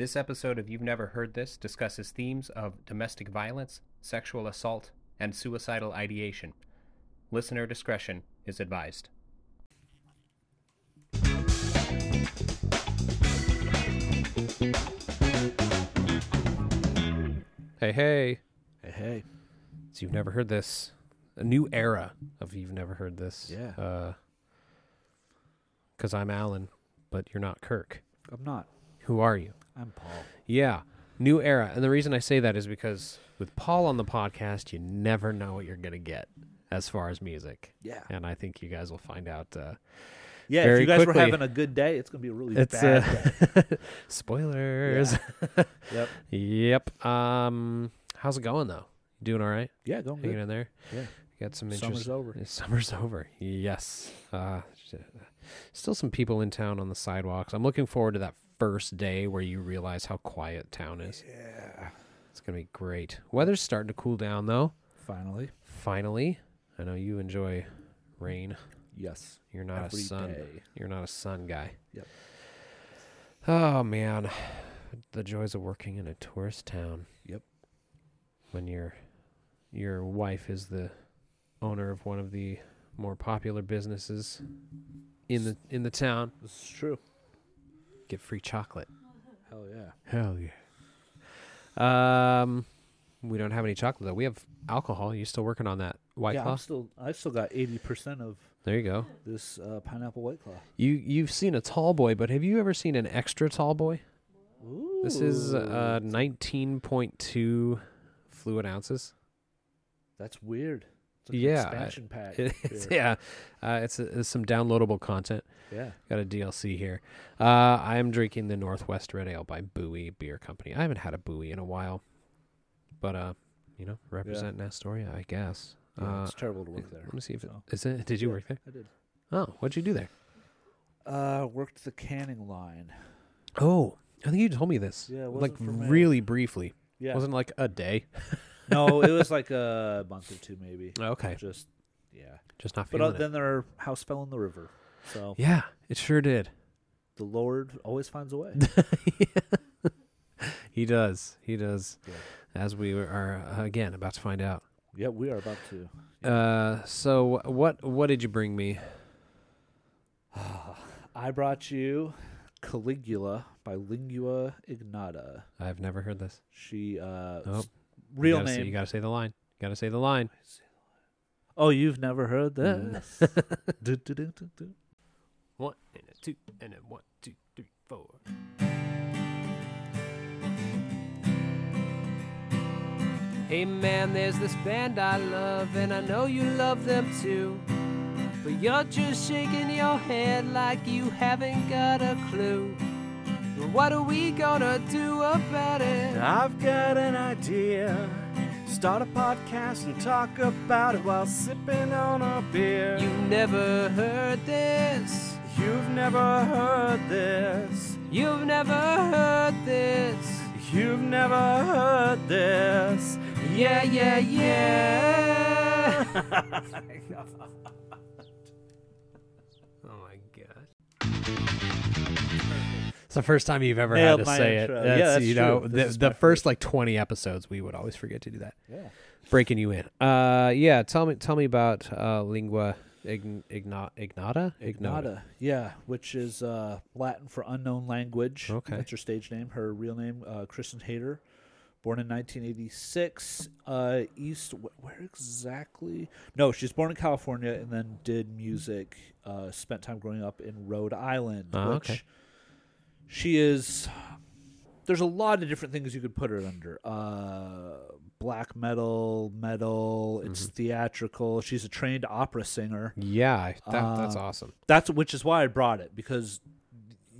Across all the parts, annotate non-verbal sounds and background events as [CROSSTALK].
This episode of You've Never Heard This discusses themes of domestic violence, sexual assault, and suicidal ideation. Listener discretion is advised. Hey, hey. Hey, hey. So you've never heard this. A new era of you've never heard this. Yeah. Uh, because I'm Alan, but you're not Kirk. I'm not. Who are you? I'm Paul. Yeah, new era. And the reason I say that is because with Paul on the podcast, you never know what you're going to get as far as music. Yeah. And I think you guys will find out. Uh, Yeah, if you guys quickly. were having a good day, it's going to be a really it's bad uh, day. [LAUGHS] spoilers. [LAUGHS] Yep. yep. Um, how's it going though? You doing all right? Yeah, going Hanging good. in there? Yeah. Got some interest. Summer's over. [LAUGHS] Summer's over. Yes. Uh, still some people in town on the sidewalks. I'm looking forward to that first day where you realize how quiet town is. Yeah. It's gonna be great. Weather's starting to cool down though. Finally. Finally, I know you enjoy rain. Yes. You're not Every a sun. day. You're not a sun guy. Yep. Oh man, the joys of working in a tourist town. Yep. When your your wife is the owner of one of the more popular businesses in the in the town, This is true. Get free chocolate. Hell yeah. Hell yeah. Um, we don't have any chocolate though. We have alcohol. You still working on that white yeah, claw? I'm still. I still got eighty percent of there you go. this uh, pineapple white claw. You you've seen a tall boy, but have you ever seen an extra tall boy? Ooh. This is uh, 19.2 fluid ounces. That's weird. Like Yeah, Expansion pack. It's, [LAUGHS] yeah, uh, it's, it's some downloadable content. Yeah. Got a DLC here. Uh, I am drinking the Northwest Red Ale by Buoy Beer Company. I haven't had a Buoy in a while, but uh, you know, representing Astoria, I guess. Yeah, uh, it's terrible to work there. Let me see if it so. is it. Did you Yeah, work there? I did. Oh, what'd you do there? Uh, worked the canning line. Oh, I think you told me this. Yeah, it like wasn't for me. really briefly. Yeah. Wasn't like a day. [LAUGHS] no, it was like a month or two maybe. Okay, Just yeah. just not But feeling uh, it. then their house fell in the river. So Yeah, it sure did. the Lord always finds a way. [LAUGHS] He does. He does. Yeah. As we are uh, again about to find out. yeah, we are about to. Uh, so what what did you bring me? [SIGHS] I brought you Caligula by Lingua Ignota. I've never heard this. She uh Oh, real you gotta Say, name. you gotta say the line. You gotta say the line. oh, you've never heard Mm. [LAUGHS] this? Du- du- du- du- du. One and a two and a one, two, three, four. Hey man, there's this band I love, and I know you love them too. But you're just shaking your head like you haven't got a clue. Well, what are we gonna do about it? I've got an idea. Start a podcast and talk about it while sipping on a beer. You've never heard this. You've never heard this. You've never heard this. You've never heard this. Yeah, yeah, yeah. [LAUGHS] [LAUGHS] It's the first time you've ever Nailed had to say intro. it. Yeah, that's you know, true. the, the first like 20 episodes, we would always forget to do that. Yeah. Breaking you in. Uh, yeah. Tell me, tell me about uh, lingua ign- igna- ignata. Ignata, yeah, which is uh, Latin for unknown language. Okay. That's her stage name. Her real name, uh, Kristen Hayter, born in 1986. Uh, East, wh- where exactly? No, she's born in California and then did music. Uh, spent time growing up in Rhode Island, Oh, which okay. She is. There's a lot of different things you could put her under. Uh, black metal, metal. It's Mm-hmm. theatrical. She's a trained opera singer Yeah, that, that's Uh, awesome. that's which is why I brought it because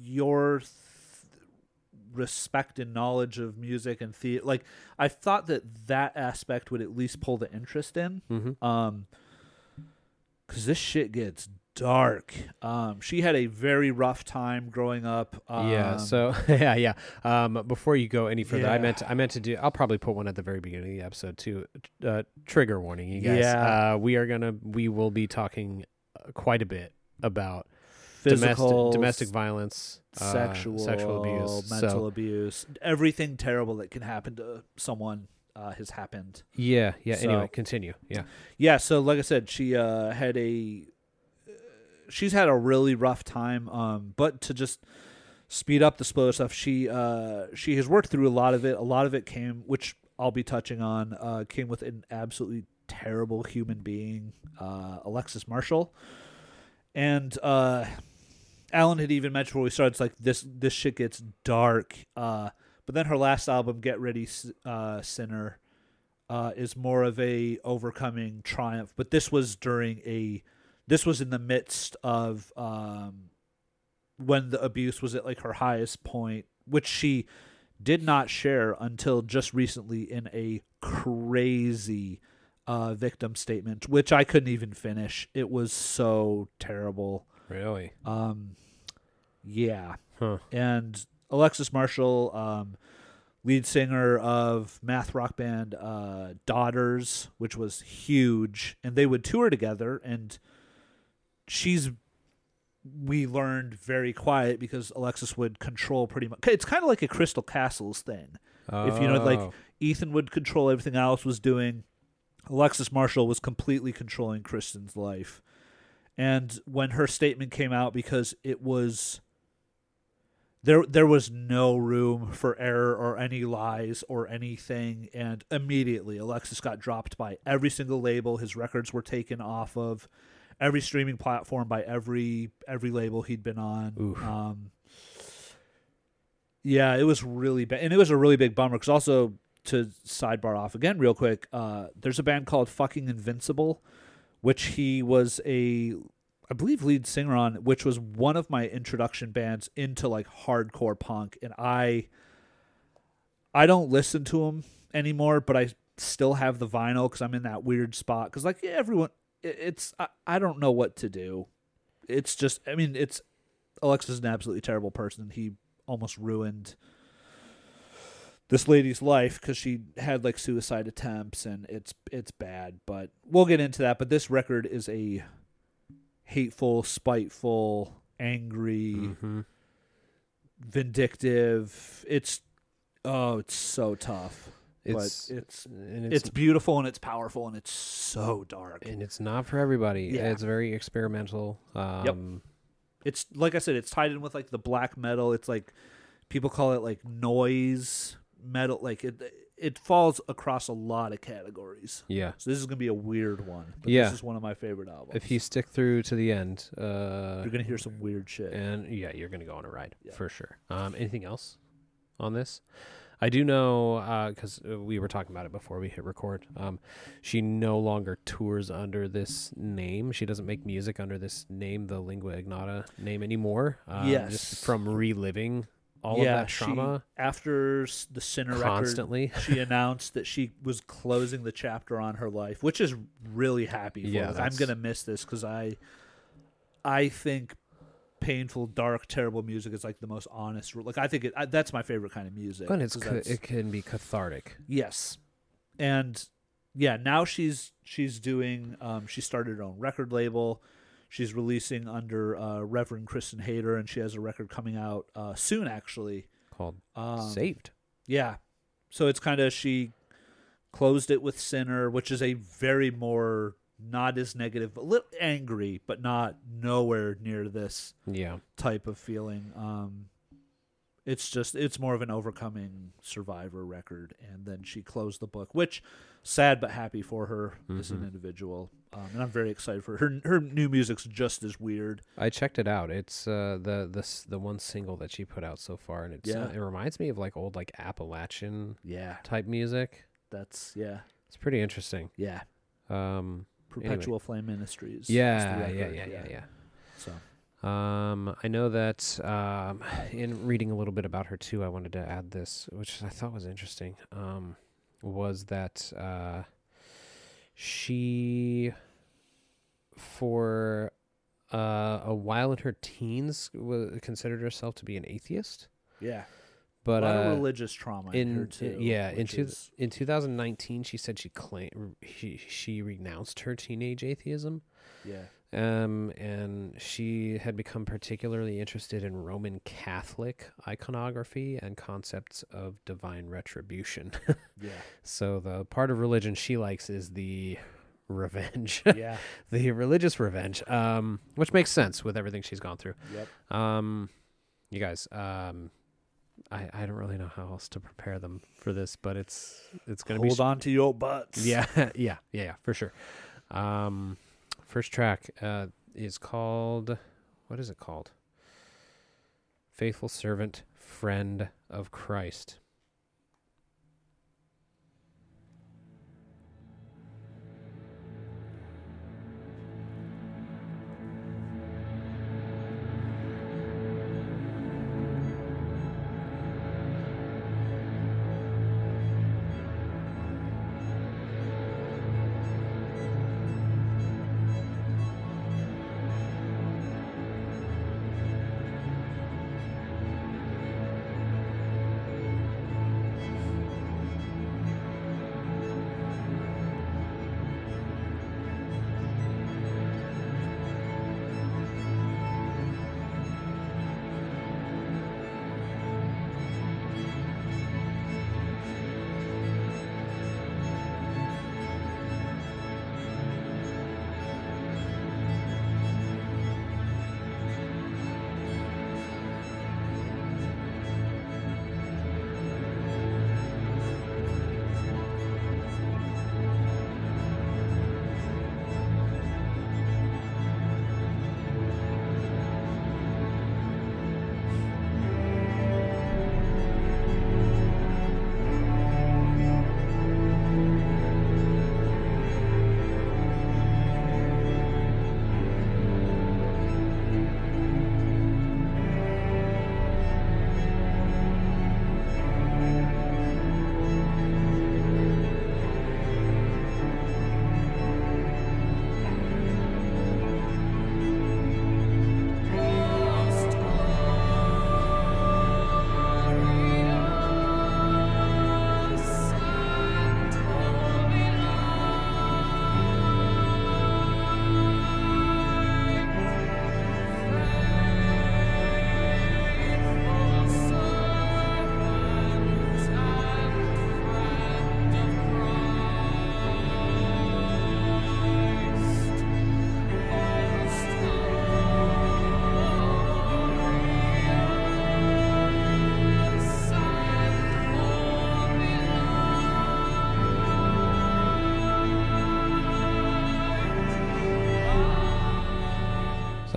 your th- respect and knowledge of music and theater, like I thought that that aspect would at least pull the interest in, Mm-hmm. um, because this shit gets dark. Um, she had a very rough time growing up. Um, yeah. So [LAUGHS] yeah, yeah. Um, before you go any further, I meant to, I meant to do. I'll probably put one at the very beginning of the episode too. Uh, trigger warning, you guys. Yeah. Uh, we are gonna we will be talking uh, quite a bit about physical, domestic, domestic violence, uh, sexual, sexual abuse. mental so, abuse, everything terrible that can happen to someone uh, has happened. yeah, yeah. So- anyway, continue. Yeah. Yeah, so like I said, she uh, had a she's had a really rough time. Um, but to just speed up the spoiler stuff, she uh, she has worked through a lot of it. A lot of it came, which I'll be touching on, uh, came with an absolutely terrible human being, uh, Alexis Marshall, and uh, Alan had even mentioned before we started, it's like this this shit gets dark. Uh, but then her last album, Get Ready, uh, Sinner, uh, is more of a overcoming triumph. But this was during a, this was in the midst of um, when the abuse was at like her highest point, which she did not share until just recently in a crazy uh, victim statement, which I couldn't even finish. It was so terrible. Really? Um, yeah. Huh. And Alexis Marshall, um, lead singer of math rock band uh, Daughters, which was huge, and they would tour together. And she's, we learned very quiet because Alexis would control pretty much. It's kind of like a Crystal Castles thing. If you know, like Oh. Ethan would control everything Alice was doing. Alexis Marshall was completely controlling Kristen's life. And when her statement came out, because it was there, there was no room for error or any lies or anything. And immediately, Alexis got dropped by every single label. His records were taken off of every streaming platform by every every label he'd been on. Oof. Um, yeah, it was really bad, and it was a really big bummer. Because also to sidebar off again real quick, uh, there's a band called Fucking Invincible, which he was a, I believe, lead singer on, which was one of my introduction bands into like hardcore punk, and I, I don't listen to him anymore, but I still have the vinyl because I'm in that weird spot. Because like yeah, everyone, it's I, I don't know what to do. It's just I mean it's Alexis is an absolutely terrible person. He almost ruined this lady's life because she had like suicide attempts and it's it's bad but we'll get into that but this record is a hateful spiteful angry Mhm. vindictive it's oh it's so tough It's but it's and it's beautiful and it's powerful and it's so dark and it's not for everybody. Yeah. It's very experimental. Um, it's like I said, it's tied in with like the black metal. It's like people call it like noise metal. Like it, it falls across a lot of categories. Yeah. So this is gonna be a weird one. But Yeah. this is one of my favorite albums. If you stick through to the end, uh, you're gonna hear some weird shit. and yeah, you're gonna go on a ride Yeah. for sure. Um, anything else on this? I do know because uh, we were talking about it before we hit record. Um, she no longer tours under this name. She doesn't make music under this name, the Lingua Ignota name anymore. Um, Yes. just from reliving all yeah, of that trauma She, after the Sinner record, constantly. [LAUGHS] she announced that she was closing the chapter on her life, which is really happy. For Yeah. I'm gonna miss this because I, I think painful, dark, terrible music is like the most honest. Like I think it, I, that's my favorite kind of music. and it's ca- it can be cathartic. yes, and yeah, now she's she's doing. Um, she started her own record label. She's releasing under uh, Reverend Kristen Hayter, and she has a record coming out uh, soon, actually. Called Um, Saved. yeah. So it's kind of she closed it with Sinner, which is a very more not as negative, a little angry, but not nowhere near this Yeah. type of feeling. Um, it's just it's more of an overcoming survivor record, and then she closed the book, which sad but happy for her as an Mhm. individual, um, and I'm very excited for her. Her new music's just as weird. I checked it out. It's uh, the the the one single that she put out so far, and it's uh, Yeah. it reminds me of like old like Appalachian Yeah, type music. that's yeah, It's pretty interesting. yeah. Um, Perpetual Flame Ministries. is yeah, yeah, yeah, yeah, yeah. So Um, I know that um, in reading a little bit about her too, I wanted to add this, which I thought was interesting. Um, was that uh, she, for uh, a while in her teens, wa considered herself to be an atheist, yeah, but a lot uh, of religious trauma in, in her too. yeah, in two, is- in 2019, she said she claimed she she renounced her teenage atheism yeah, Um, and she had become particularly interested in Roman Catholic iconography and concepts of divine retribution. [LAUGHS] Yeah. so the part of religion she likes is the revenge, [LAUGHS] Yeah. the religious revenge, um, which makes sense with everything she's gone through. Yep. Um, you guys, um, I, I don't really know how else to prepare them for this, but it's it's gonna Hold be hold on to your butts. [LAUGHS] yeah, yeah, yeah, yeah, for sure. Um, first track uh, is called what is it called? Faithful servant, friend of Christ.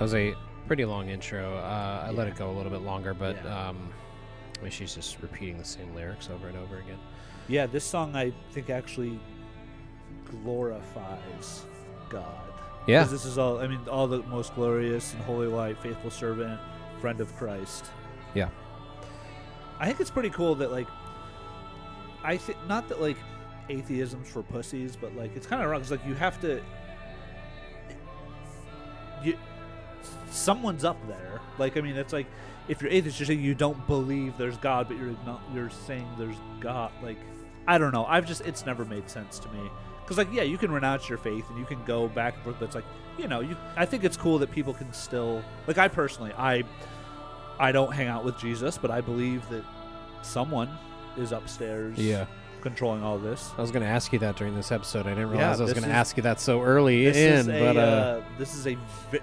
Was a pretty long intro. Uh, I let it go a little bit longer, but Yeah. um, I mean, she's just repeating the same lyrics over and over again. Yeah, this song I think actually glorifies God. Yeah, this is all, I mean, all the most glorious and holy light, faithful servant, friend of Christ. Yeah. I think it's pretty cool that, like, I think, not that, like, atheism's for pussies, but, like, it's kind of wrong. It's like, you have to, you, someone's up there. Like, I mean, it's like, if you're atheist, you're saying you don't believe there's God, but you're not, you're saying there's God. Like, I don't know. I've just, it's never made sense to me. Because, like, yeah, you can renounce your faith and you can go back and forth, but it's like, you know, you. I think it's cool that people can still, like, I personally, I, I don't hang out with Jesus, but I believe that someone is upstairs, Yeah. controlling all this. I was going to ask you that during this episode. I didn't Yeah, realize I was going to ask you that so early in, is a, but uh, uh, this is a, vi-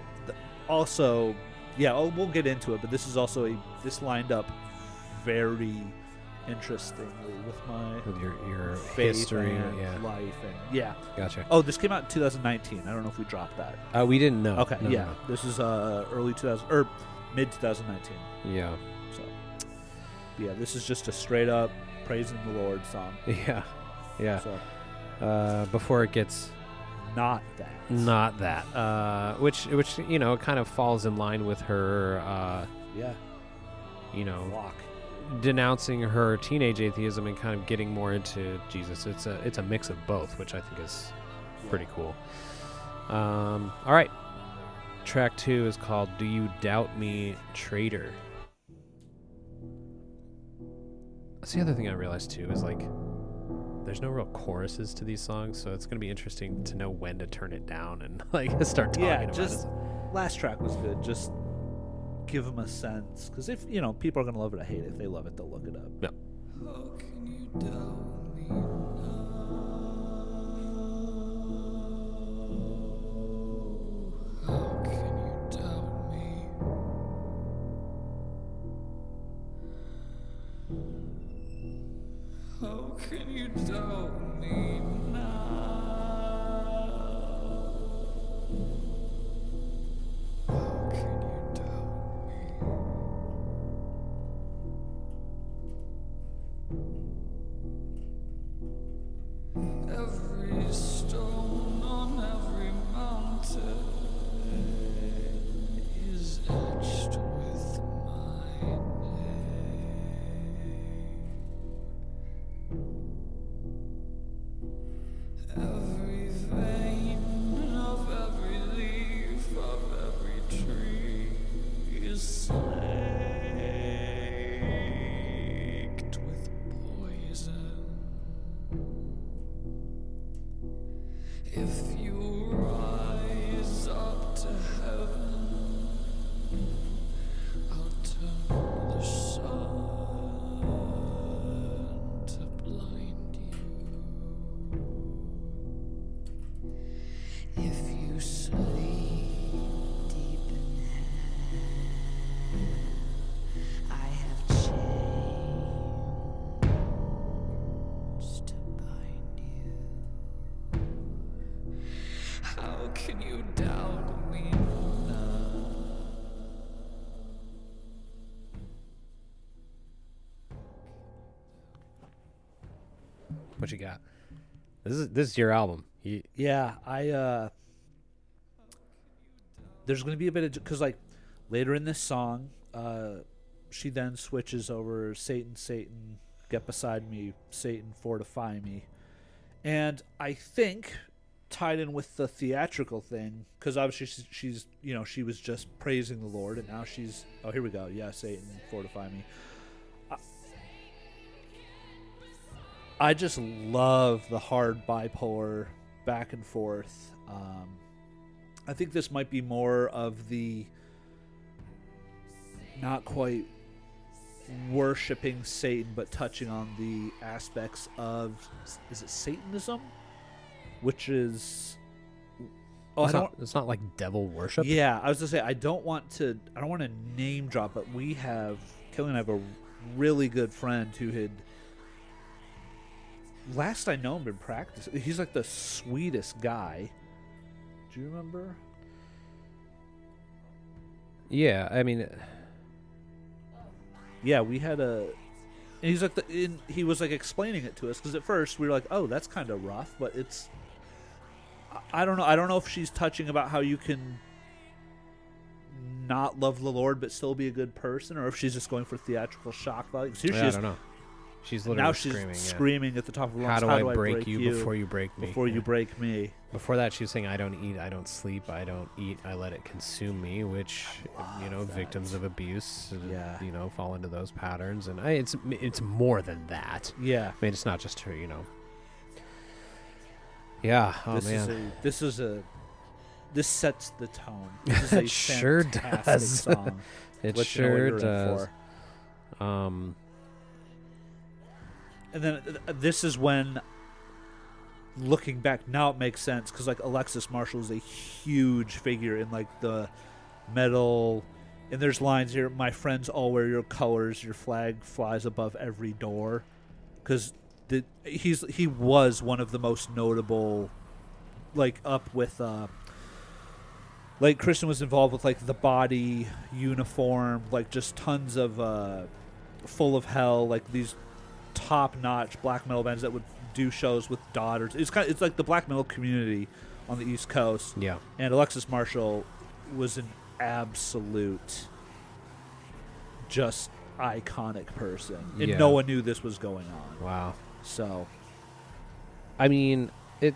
also, yeah, oh, we'll get into it, but this is also a, this lined up very interestingly with my with your your history, and yeah, life, and yeah. gotcha. Oh, this came out in 2019. I don't know if we dropped that. Uh, we didn't know. Okay, No, yeah, no. this is uh early 2000 or mid 2019. yeah, So, yeah, this is just a straight up praising the Lord song. [LAUGHS] yeah, yeah. So, Uh, before it gets not that. not that, uh, which which you know kind of falls in line with her, uh, Yeah. you know, Walk. denouncing her teenage atheism and kind of getting more into Jesus. It's a it's a mix of both, which I think is pretty cool. Um, all right, track two is called "Do You Doubt Me, Traitor." That's the other thing I realized too is like there's no real choruses to these songs, so it's gonna be interesting to know when to turn it down and [LAUGHS] like start talking yeah, about just it. last track was good. Just give them a sense, because if you know people are gonna love it or hate it. If they love it, they'll look it up. Yeah. This is this is your album. You, Yeah, I uh there's going to be a bit of cuz like later in this song, uh she then switches over Satan Satan get beside me, Satan fortify me. And I think tied in with the theatrical thing cuz obviously she's, she's you know, she was just praising the Lord and now she's oh here we go. Yeah, Satan fortify me. I just love the hard bipolar back and forth. Um, I think this might be more of the not quite worshiping Satan, but touching on the aspects of is it Satanism, which is oh it's, not, it's not like devil worship. yeah I was gonna say I don't want to I don't want to name drop, but we have Kelly and I have a really good friend who had last I know him been practicing. He's like the sweetest guy. Do you remember? Yeah, I mean, Yeah, we had a. And he's like the. In, he was like explaining it to us because at first we were like, "Oh, that's kind of rough," but it's. I- I don't know. I don't know if she's touching about how you can not love the Lord but still be a good person, or if she's just going for theatrical shock value. here yeah, she I is don't know. She's literally now she's screaming. yeah. screaming at the top of her lungs. How lungs. do, I, break you, before you break me? before Yeah. you break me? Before that, she was saying, "I don't eat, I don't sleep, I don't eat, I let it consume me," which you know, that. victims of abuse, uh, Yeah. you know, fall into those patterns, and I, it's it's more than that. Yeah. I mean, it's not just her, you know. Yeah. Oh this man. is a this is a this sets the tone. [LAUGHS] This is a It sure does. song. [LAUGHS] it Let you know what sure does. for. Um. And then uh, this is when, looking back, now it makes sense because like Alexis Marshall is a huge figure in like the metal. And there's lines here. My friends all wear your colors. Your flag flies above every door, because he's he was one of the most notable, like up with. uh like Kristen was involved with like the body uniform, like just tons of uh full of hell, like these top notch black metal bands that would do shows with daughters. It's kind of, it's like the black metal community on the East Coast. Yeah. And Alexis Marshall was an absolute just iconic person. And Yeah. no one knew this was going on. Wow. So, I mean, it.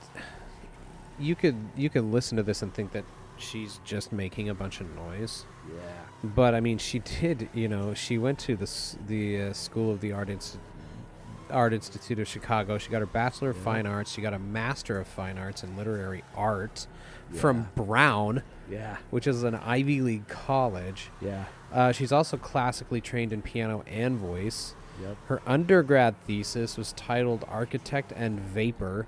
You could you could listen to this and think that she's just making a bunch of noise, yeah. but I mean, she did. You know, she went to the the uh, School of the Art Inst- Art Institute of Chicago. She got her Bachelor of Fine Arts. She got a Master of Fine Arts in Literary Art from Brown, Yeah. which is an Ivy League college. Yeah. Uh, she's also classically trained in piano and voice. Yep. Her undergrad thesis was titled Architect and Vapor,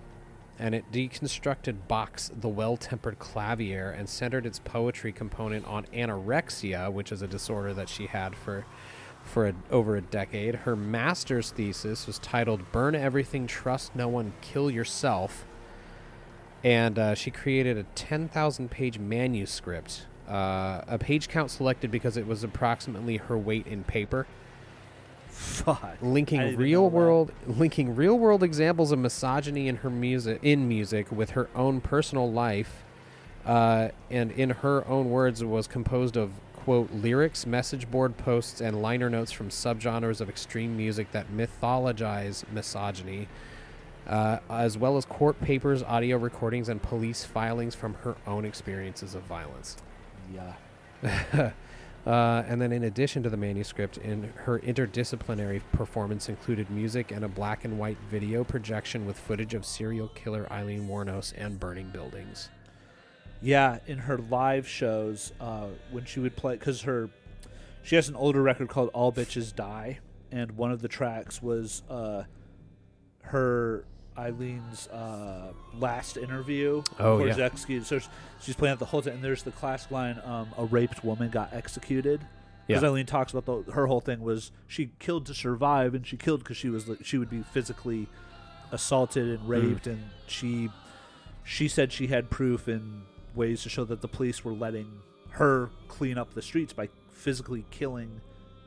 and it deconstructed Bach's The Well Tempered Clavier and centered its poetry component on anorexia, which is a disorder that she had for, for a, over a decade. Her master's thesis was titled Burn Everything, Trust No One, Kill Yourself, and uh, she created a 10,000 page manuscript. Uh, a page count selected because it was approximately her weight in paper Fuck. Linking real world linking real world examples of misogyny in her music in music with her own personal life uh, and in her own words was composed of quote lyrics message board posts and liner notes from subgenres of extreme music that mythologize misogyny uh, as well as court papers audio recordings and police filings from her own experiences of violence Yeah. [LAUGHS] uh, and then, in addition to the manuscript, in her interdisciplinary performance included music and a black and white video projection with footage of serial killer Aileen Wuornos and burning buildings. Yeah, in her live shows, uh, when she would play, because her, she has an older record called "All Bitches Die," and one of the tracks was uh, her Aileen's uh, last interview. Oh, yeah. executed. So she's playing it the whole time, and there's the classic line: um, "A raped woman got executed." Because Yeah. Eileen talks about the, her whole thing was she killed to survive, and she killed because she was she would be physically assaulted and raped, and she she said she had proof in ways to show that the police were letting her clean up the streets by physically killing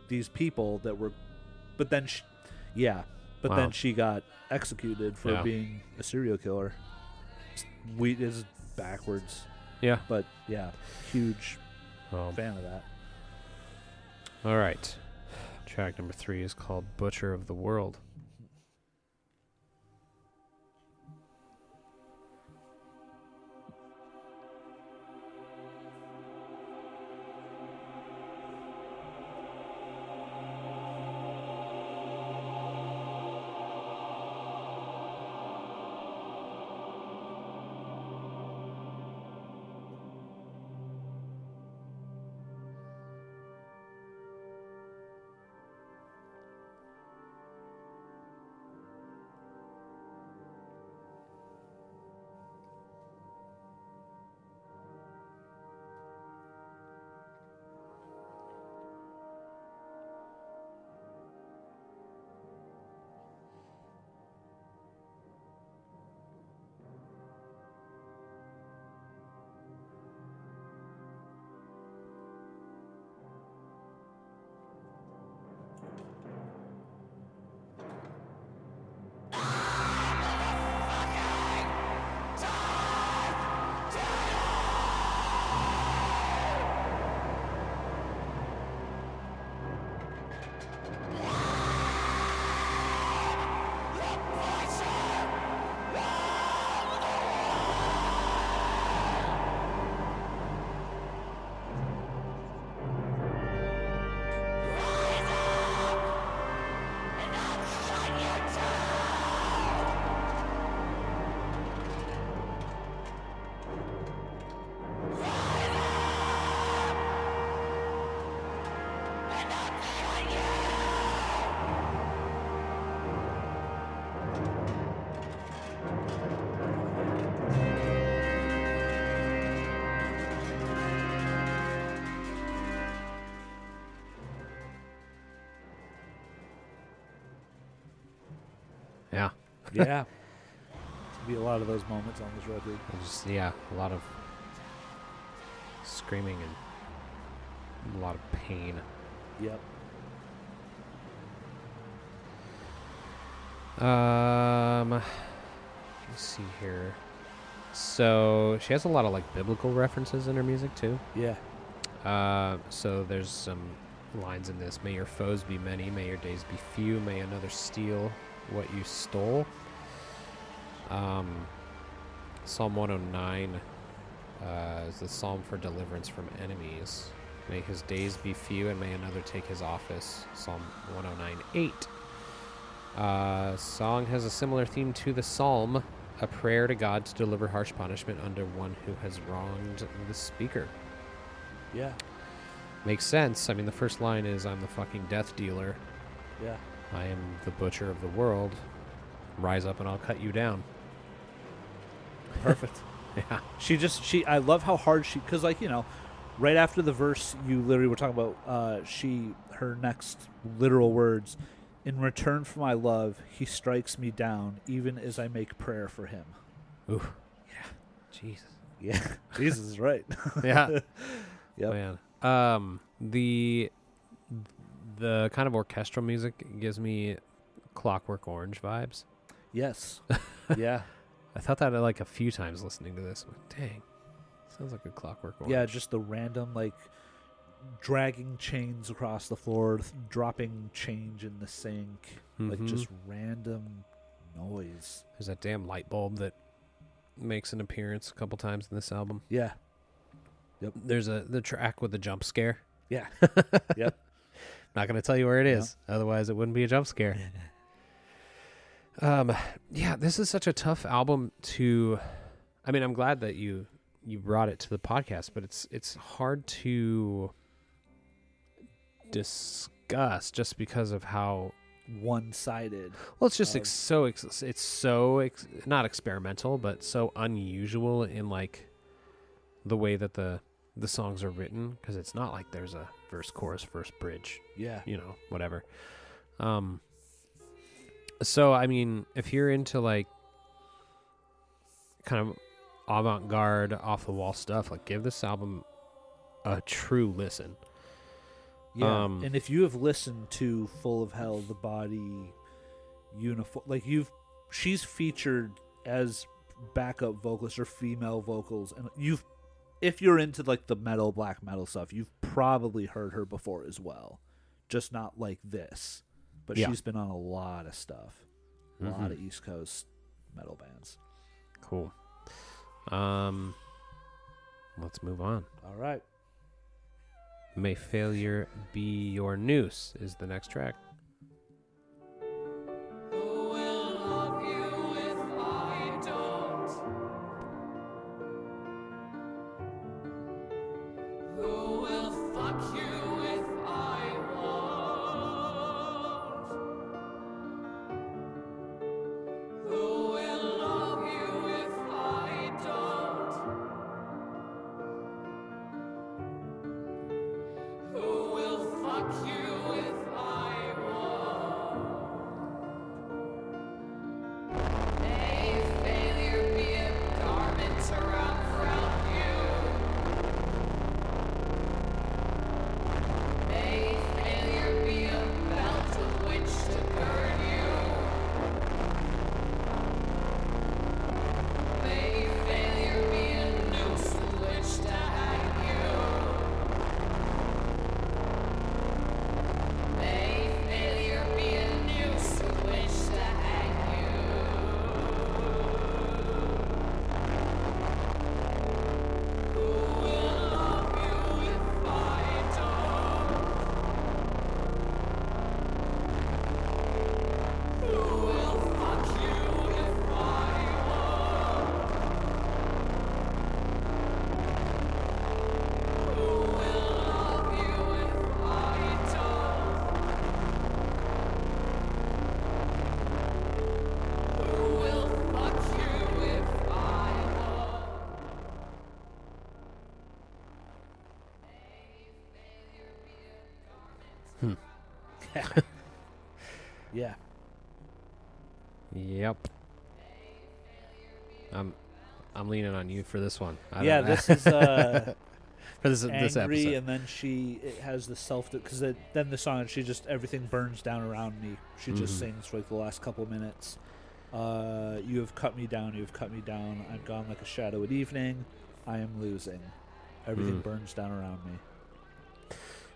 these people that were but then she, yeah but Wow. then she got executed for Yeah. being a serial killer we is backwards Yeah. but yeah huge Well, fan of that all right. Track number three is called Butcher of the World. Yeah. [LAUGHS] yeah be a lot of those moments on this record Just, yeah, a lot of screaming and a lot of pain. yep Um, let's see here. So she has a lot of like biblical references in her music too. yeah Uh, so there's some lines in this: "May your foes be many, may your days be few, may another steal what you stole." Um, Psalm 109 uh, is the psalm for deliverance from enemies. May his days be few, and may another take his office. Psalm 109 8. Uh, song has a similar theme to the psalm, a prayer to God to deliver harsh punishment under one who has wronged the speaker. Yeah. Makes sense. I mean, the first line is, "I'm the fucking death dealer. Yeah. I am the butcher of the world. Rise up and I'll cut you down." Perfect. [LAUGHS] Yeah. She just she I love how hard she cuz like, you know, right after the verse you literally were talking about uh she her next literal words in return for my love he strikes me down even as I make prayer for him. Ooh. Yeah. Jesus. Yeah. [LAUGHS] Jesus is right. Yeah. [LAUGHS] Yep. Man. Um, the the kind of orchestral music gives me Clockwork Orange vibes. Yes. [LAUGHS] yeah. I thought that like a few times listening to this. Like, Dang, sounds like a Clockwork Orange. Yeah, just the random like dragging chains across the floor, th- dropping change in the sink, like Mhm. just random noise. There's that damn light bulb that makes an appearance a couple times in this album. Yeah. Yep. There's a the track with the jump scare. Yeah. [LAUGHS] yep. Not gonna tell you where it is. Is, otherwise it wouldn't be a jump scare. [LAUGHS] Um, yeah, this is such a tough album to. I mean, I'm glad that you you brought it to the podcast, but it's it's hard to discuss just because of how One-sided. well it's just Um, ex- so ex- it's so ex- not experimental, but so unusual in like the way that the the songs are written because it's not like there's a verse, chorus, verse, bridge Yeah. you know, whatever. Um so I mean, if you're into like kind of avant-garde off the wall stuff, like give this album a true listen. Yeah. Um, and if you have listened to Full of Hell, the body uniform like you've she's featured as backup vocalist or female vocals and you've if you're into like the metal black metal stuff, you've probably heard her before as well. Just not like this. But Yeah. she's been on a lot of stuff. A lot Mhm. of East Coast metal bands. Cool. Um let's move on. All right. May failure be your noose is the next track. For this one. I Yeah, this is uh [LAUGHS] for this this angry episode. and then she it has the self because then the song she just everything burns down around me she just Mhm. sings for like the last couple minutes uh you have cut me down you have cut me down i'm gone like a shadow at evening i am losing everything Mm. burns down around me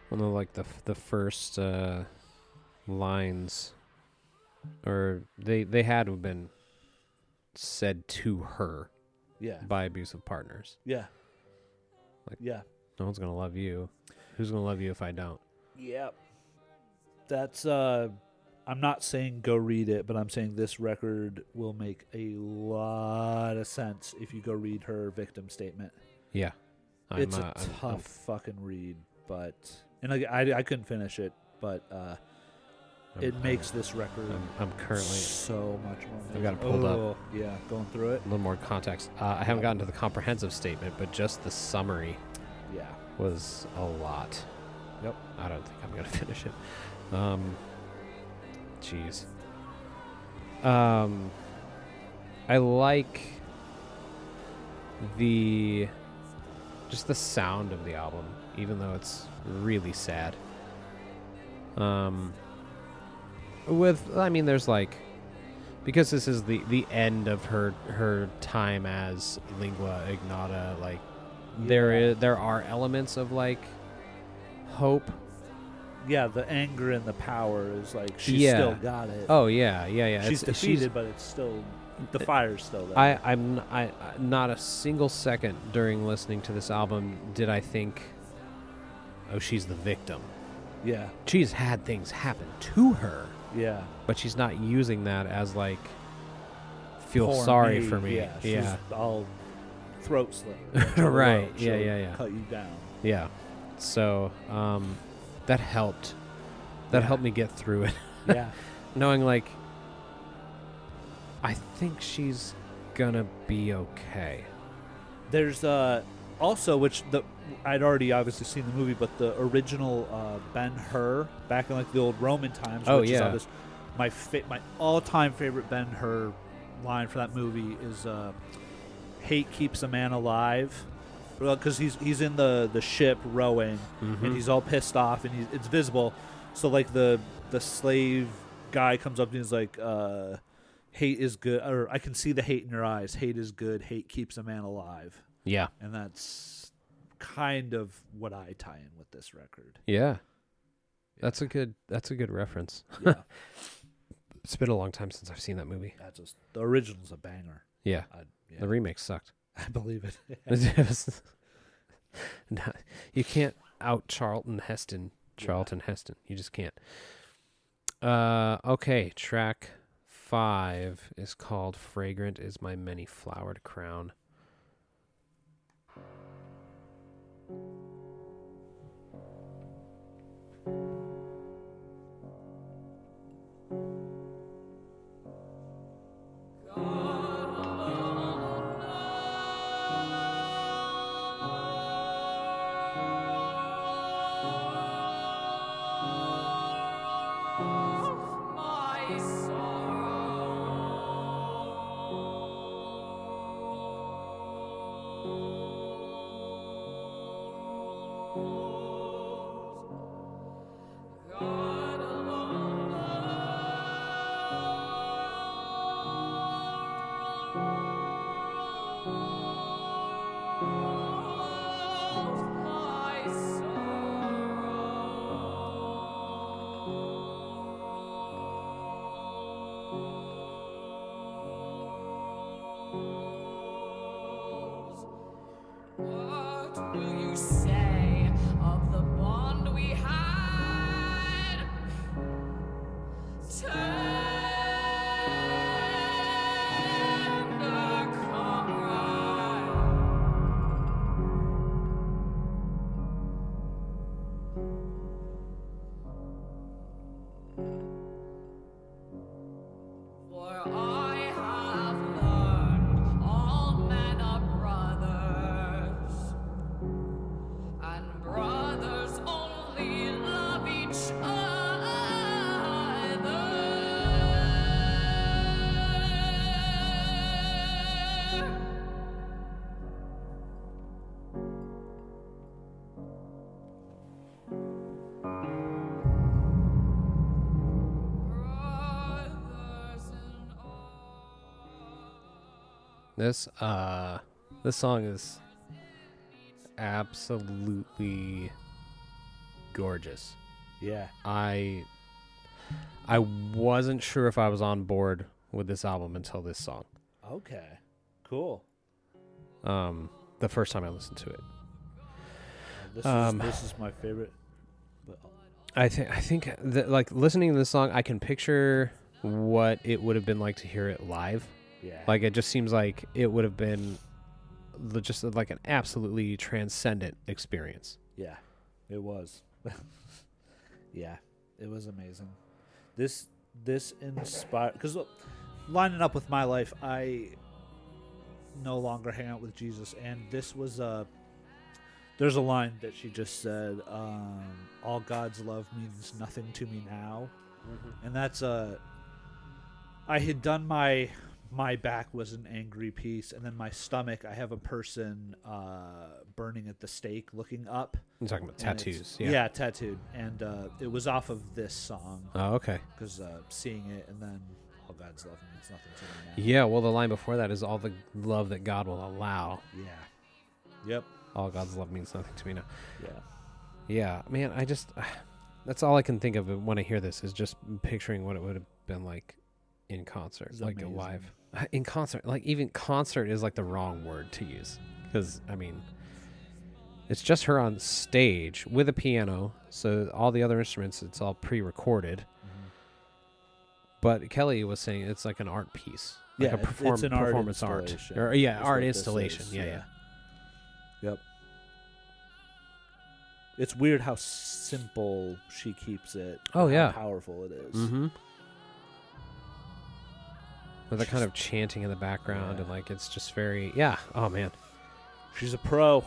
One of like the f- the first uh, lines, or they they had been said to her yeah by abusive partners. yeah Like- yeah No one's gonna love you. Who's gonna love you if I don't? Yep. that's uh I'm not saying go read it, but I'm saying this record will make a lot of sense if you go read her victim statement. Yeah. I'm, it's uh, a I'm- I'm- tough fucking read, but and I, I, I couldn't finish it, but uh, it I'm- makes this record I'm, I'm currently so much more. I've got it pulled up. Oh, Yeah, going through it. a little more context. Uh, I haven't gotten to the comprehensive statement, but just the summary Yeah. was a lot. Yep. I don't think I'm gonna [LAUGHS] finish it. Um, jeez. Um, I like the just the sound of the album, even though it's really sad. Um, with I mean, there's like because this is the the end of her her time as lingua ignota. Like there Yeah. is there are elements of like hope Yeah, the anger and the power is like she's Yeah. still got it. Oh yeah, yeah, yeah. she's It's- defeated, but it's still the uh, fire's still there. I, I'm I- not a single second during listening to this album did I think, oh, she's the victim. yeah, She's had things happen to her, yeah. but she's not using that as like feel Poor sorry me, for me. Yeah, she's yeah, all throat slit. [LAUGHS] Right, look, yeah, yeah, yeah. Cut you down. yeah. So um, that helped. That Yeah. helped me get through it, [LAUGHS] Yeah, [LAUGHS] knowing like I think she's gonna be okay. there's uh also which the I'd already obviously seen the movie, but the original uh, Ben Hur back in like the old Roman times. Oh, which is yeah. obvious- my fa- my all time favorite Ben Hur line for that movie is uh, "Hate keeps a man alive." Because he's he's in the, the ship rowing, Mhm. and he's all pissed off, and he's, it's visible. So like the the slave guy comes up and he's like, uh, "Hate is good," or I can see the hate in your eyes. Hate is good. Hate keeps a man alive, Yeah, and that's kind of what I tie in with this record. yeah. That's a good. That's a good reference. Yeah, [LAUGHS] It's been a long time since I've seen that movie. that's just the original's a banger. Yeah, I, yeah, the remake sucked. [LAUGHS] I believe it. [LAUGHS] You can't out Charlton Heston. Charlton Heston. You just can't. Uh, okay. Track five is called "Fragrant Is My Many Flowered Crown." This uh, this song is absolutely gorgeous. yeah, I I wasn't sure if I was on board with this album until this song. okay, cool. Um, the first time I listened to it. This Um, is this is my favorite. But I think I think that like listening to this song, I can picture what it would have been like to hear it live. Yeah. Like it just seems like it would have been just like an absolutely transcendent experience. Yeah, it was. [LAUGHS] yeah, it was amazing. This this inspired because lining up with my life, I no longer hang out with Jesus, and this was a. There's a line that she just said, um, "All God's love means nothing to me now," and that's a. I had done my my back was an angry piece, and then my stomach. I have a person uh, burning at the stake, looking up. I'm talking about tattoos. Yeah. tattooed, and uh, it was off of this song Oh, okay. because uh, seeing it, and then all God's love means nothing to me now. Yeah. Well, the line before that is all the love that God will allow. Yeah. Yep. All God's love means nothing to me now. Yeah. Yeah, man. I just [SIGHS] that's all I can think of when I hear this is just picturing what it would have been like in concert, like a amazing. live [SIGHS] in concert. Like even concert is like the wrong word to use because I mean, it's just her on stage with a piano. So all the other instruments, it's all pre-recorded. Mm-hmm. But Kelly was saying it's like an art piece, like Yeah, a it's- perform- it's an art performance art, installation, or yeah, is art installation. is, Yeah, yeah. Yep. It's weird how simple she keeps it. Oh, and yeah. Powerful it is. Mm-hmm. With a kind of chanting in the background, Yeah. and like it's just very yeah. Oh man, She's a pro.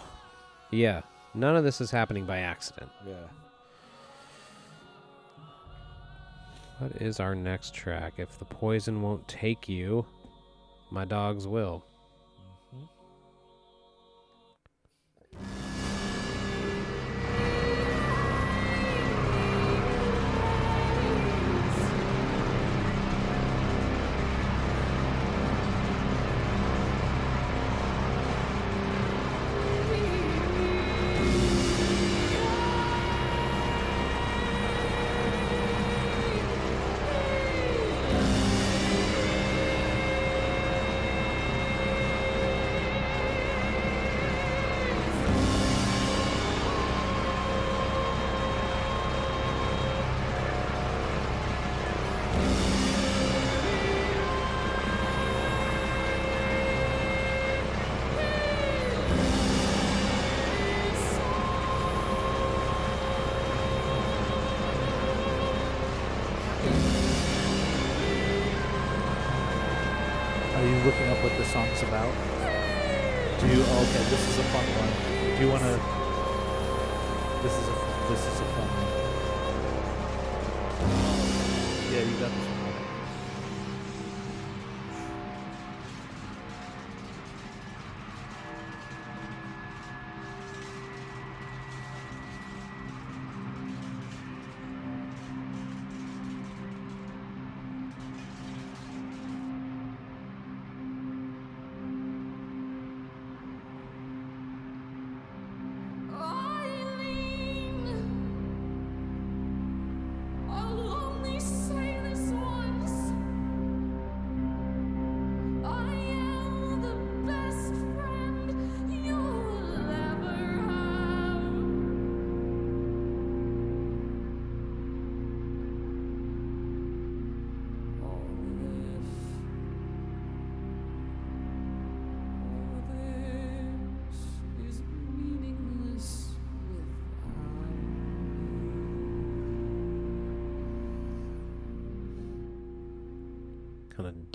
yeah. None of this is happening by accident. Yeah. What is our next track? If the poison won't take you, my dogs will.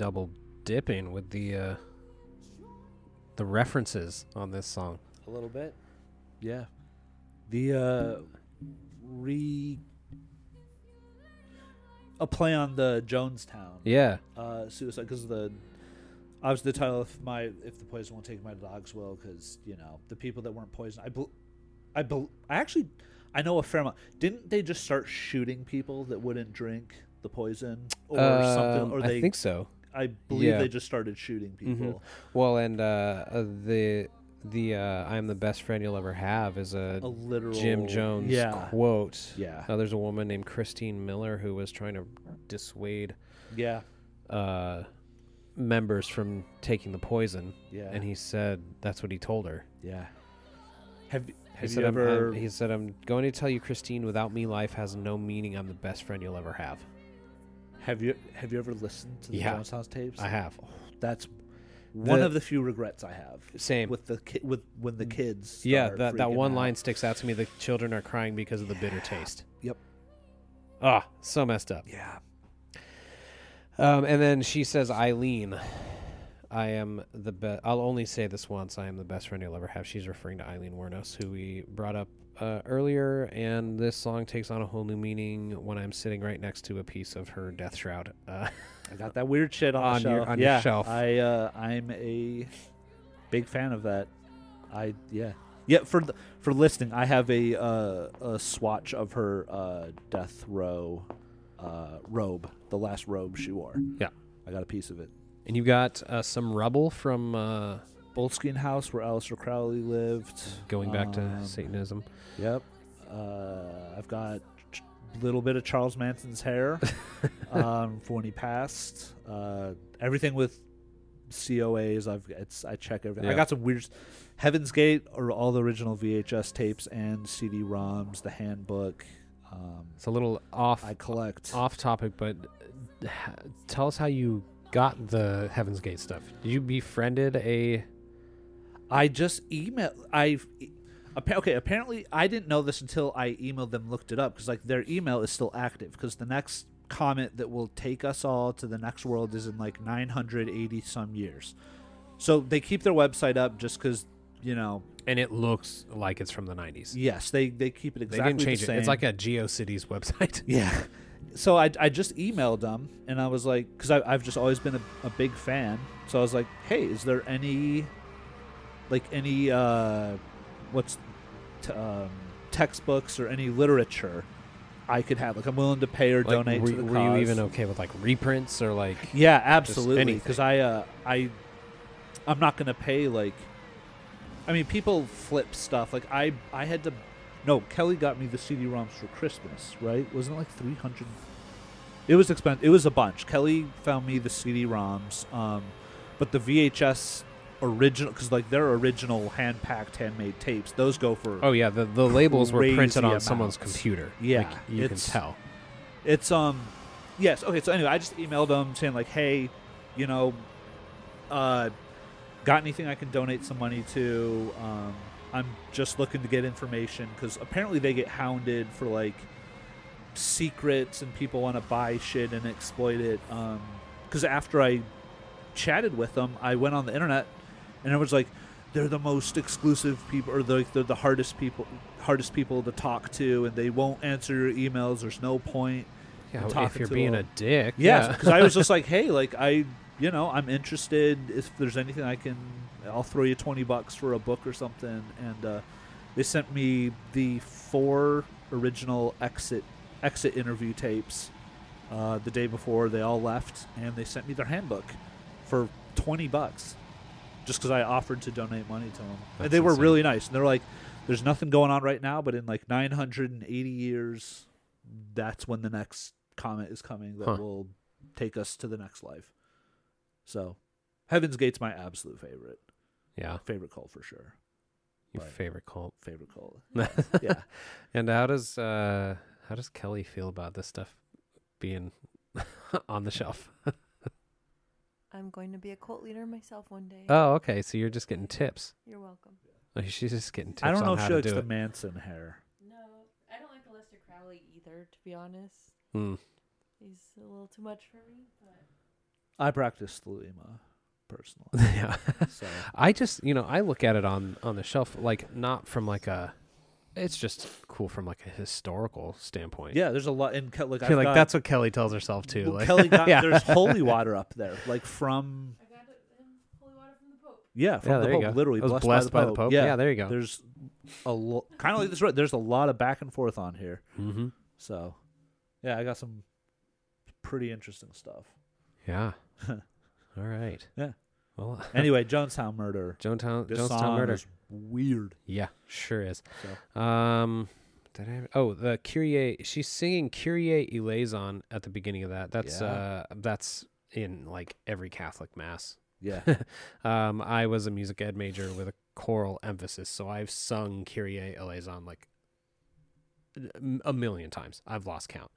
Double dipping with the uh, the references on this song. A little bit. Yeah. The uh re a play on the Jonestown Yeah, uh suicide because the obviously the title if my if the poison won't take my dogs will because you know the people that weren't poisoned I bel I bel I actually I know a fair amount didn't they just start shooting people that wouldn't drink the poison or something Um, or they I think so. I believe yeah. they just started shooting people Well, and uh, uh, the the uh, "I am the best friend you'll ever have" is a a literal Jim Jones yeah quote. yeah Now, there's a woman named Christine Miller who was trying to dissuade yeah uh, members from taking the poison, yeah and he said that's what he told her. Yeah. Have He Have said, you I'm- I'm- ever? he said, I'm going to tell you, Christine, without me, life has no meaning. I'm the best friend you'll ever have. Have you have you ever listened to the Yeah. Jonestown tapes? I have. That's one The- of the few regrets I have. Same. with the ki- with when the kids. yeah, that, that one out. line sticks out to me. The children are crying because of the bitter taste. Yep. Ah, so messed up. Yeah. Um, and then she says, Aileen, I am the best. I'll only say this once. I am the best friend you'll ever have. She's referring to Aileen Wuornos, who we brought up uh, earlier. And this song takes on a whole new meaning when I'm sitting right next to a piece of her death shroud. Uh, I got that weird shit on, [LAUGHS] On your- shelf. on your yeah, shelf. I uh, I'm a big fan of that. I yeah yeah for for listening. I have a uh, a swatch of her uh, death row uh, robe, the last robe she wore. Yeah. I got a piece of it. and you got uh, some rubble from uh, Boleskine House, where Aleister Crowley lived. going back to Um, Satanism. Yep. Uh, I've got a little bit of Charles Manson's hair [LAUGHS] um, for when he passed. Uh, everything with COAs, I've it's I check everything. I got some weird Heaven's Gate or all the original VHS tapes and CD-ROMs, the handbook. Um, It's a little off I collect. off topic, but uh, ha- tell us how you got the Heaven's Gate stuff. Did you befriended a? I just email. I've appa- okay. Apparently, I didn't know this until I emailed them, looked it up because like their email is still active because the next comet that will take us all to the next world is in like 980 some years. So they keep their website up just because you know. And it looks like it's from the '90s. Yes, they they keep it They exactly didn't change the it. same. It's like a GeoCities website. [LAUGHS] Yeah. So I, I just emailed them and I was like, because I've just always been a, a big fan. So I was like, hey, is there any, like any, uh, what's, t- um, textbooks or any literature I could have? Like I'm willing to pay or Like, donate were, to the were cause. you even okay with like reprints or like? Yeah, absolutely. Because I, uh, I, I'm not gonna pay like. I mean, people flip stuff. Like I, I had to. No, Kelly got me the CD-ROMs for Christmas. Right? Wasn't it like three hundred? It was expensive. It was a bunch. Kelly found me the CD-ROMs, um, but the VHS original because like their original hand-packed, handmade tapes. Those go for. Oh yeah, the the labels were printed on someone's computer. Yeah, like, you can tell. It's um, yes. Okay. So anyway, I just emailed them saying like, hey, you know, uh, got anything I can donate some money to? Um, I'm just looking to get information because apparently they get hounded for like secrets and people want to buy shit and exploit it. Um, because after I chatted with them, I went on the internet and it was like. They're the most exclusive people, or they're, like, they're the hardest people, hardest people to talk to, and they won't answer your emails. There's no point. Yeah, I'm if you're being a- a dick. Yeah. because I was just [LAUGHS] like, hey, like I, you know, I'm interested. If there's anything I can, I'll throw you twenty bucks for a book or something. And uh, they sent me the four original exit exit interview tapes uh, the day before they all left, and they sent me their handbook for twenty bucks, just because I offered to donate money to them. and That's they were insane. really nice. And they're like, "There's nothing going on right now, but in like 980 years, that's when the next comet is coming that Huh. will take us to the next life." So, Heaven's Gate's my absolute favorite. yeah, Favorite cult for sure. your Right. favorite cult. Favorite cult. [LAUGHS] yeah. And how does uh how does Kelly feel about this stuff being [LAUGHS] on the shelf? [LAUGHS] I'm going to be a cult leader myself one day. Oh, okay. So you're just getting tips. You're welcome. Oh, She's just getting tips I don't know on if how she to likes do the it. Manson hair. No, I don't like Aleister Crowley either, to be honest. Hmm. He's a little too much for me, but I practice Thelema personally. [LAUGHS] yeah. So I just, you know, I look at it on on the shelf like not from like a it's just cool from like a historical standpoint. yeah, there's a lot. And Ke- like, I I've feel like got- that's what Kelly tells herself too. well, like, Kelly got [LAUGHS] yeah. there's holy [LAUGHS] water up there, like from I got it in holy water from the Pope. yeah from yeah, the there Pope, go. literally It was blessed, blessed by, the Pope. Yeah. there you go. There's a lo- kind of like this. right, There's a lot of back and forth on here. mm-hmm. So yeah, I got some pretty interesting stuff. Yeah. [LAUGHS] All right. Yeah. Well, Anyway, Jonestown murder. Jonestown, This Jonestown song murder. is weird. Yeah, sure is. So Um, did I? Oh, the Kyrie. She's singing Kyrie eleison at the beginning of that. That's Yeah. uh, that's in like every Catholic mass. yeah, [LAUGHS] Um, I was a music ed major with a choral emphasis. So I've sung Kyrie eleison like a- a million times. I've lost count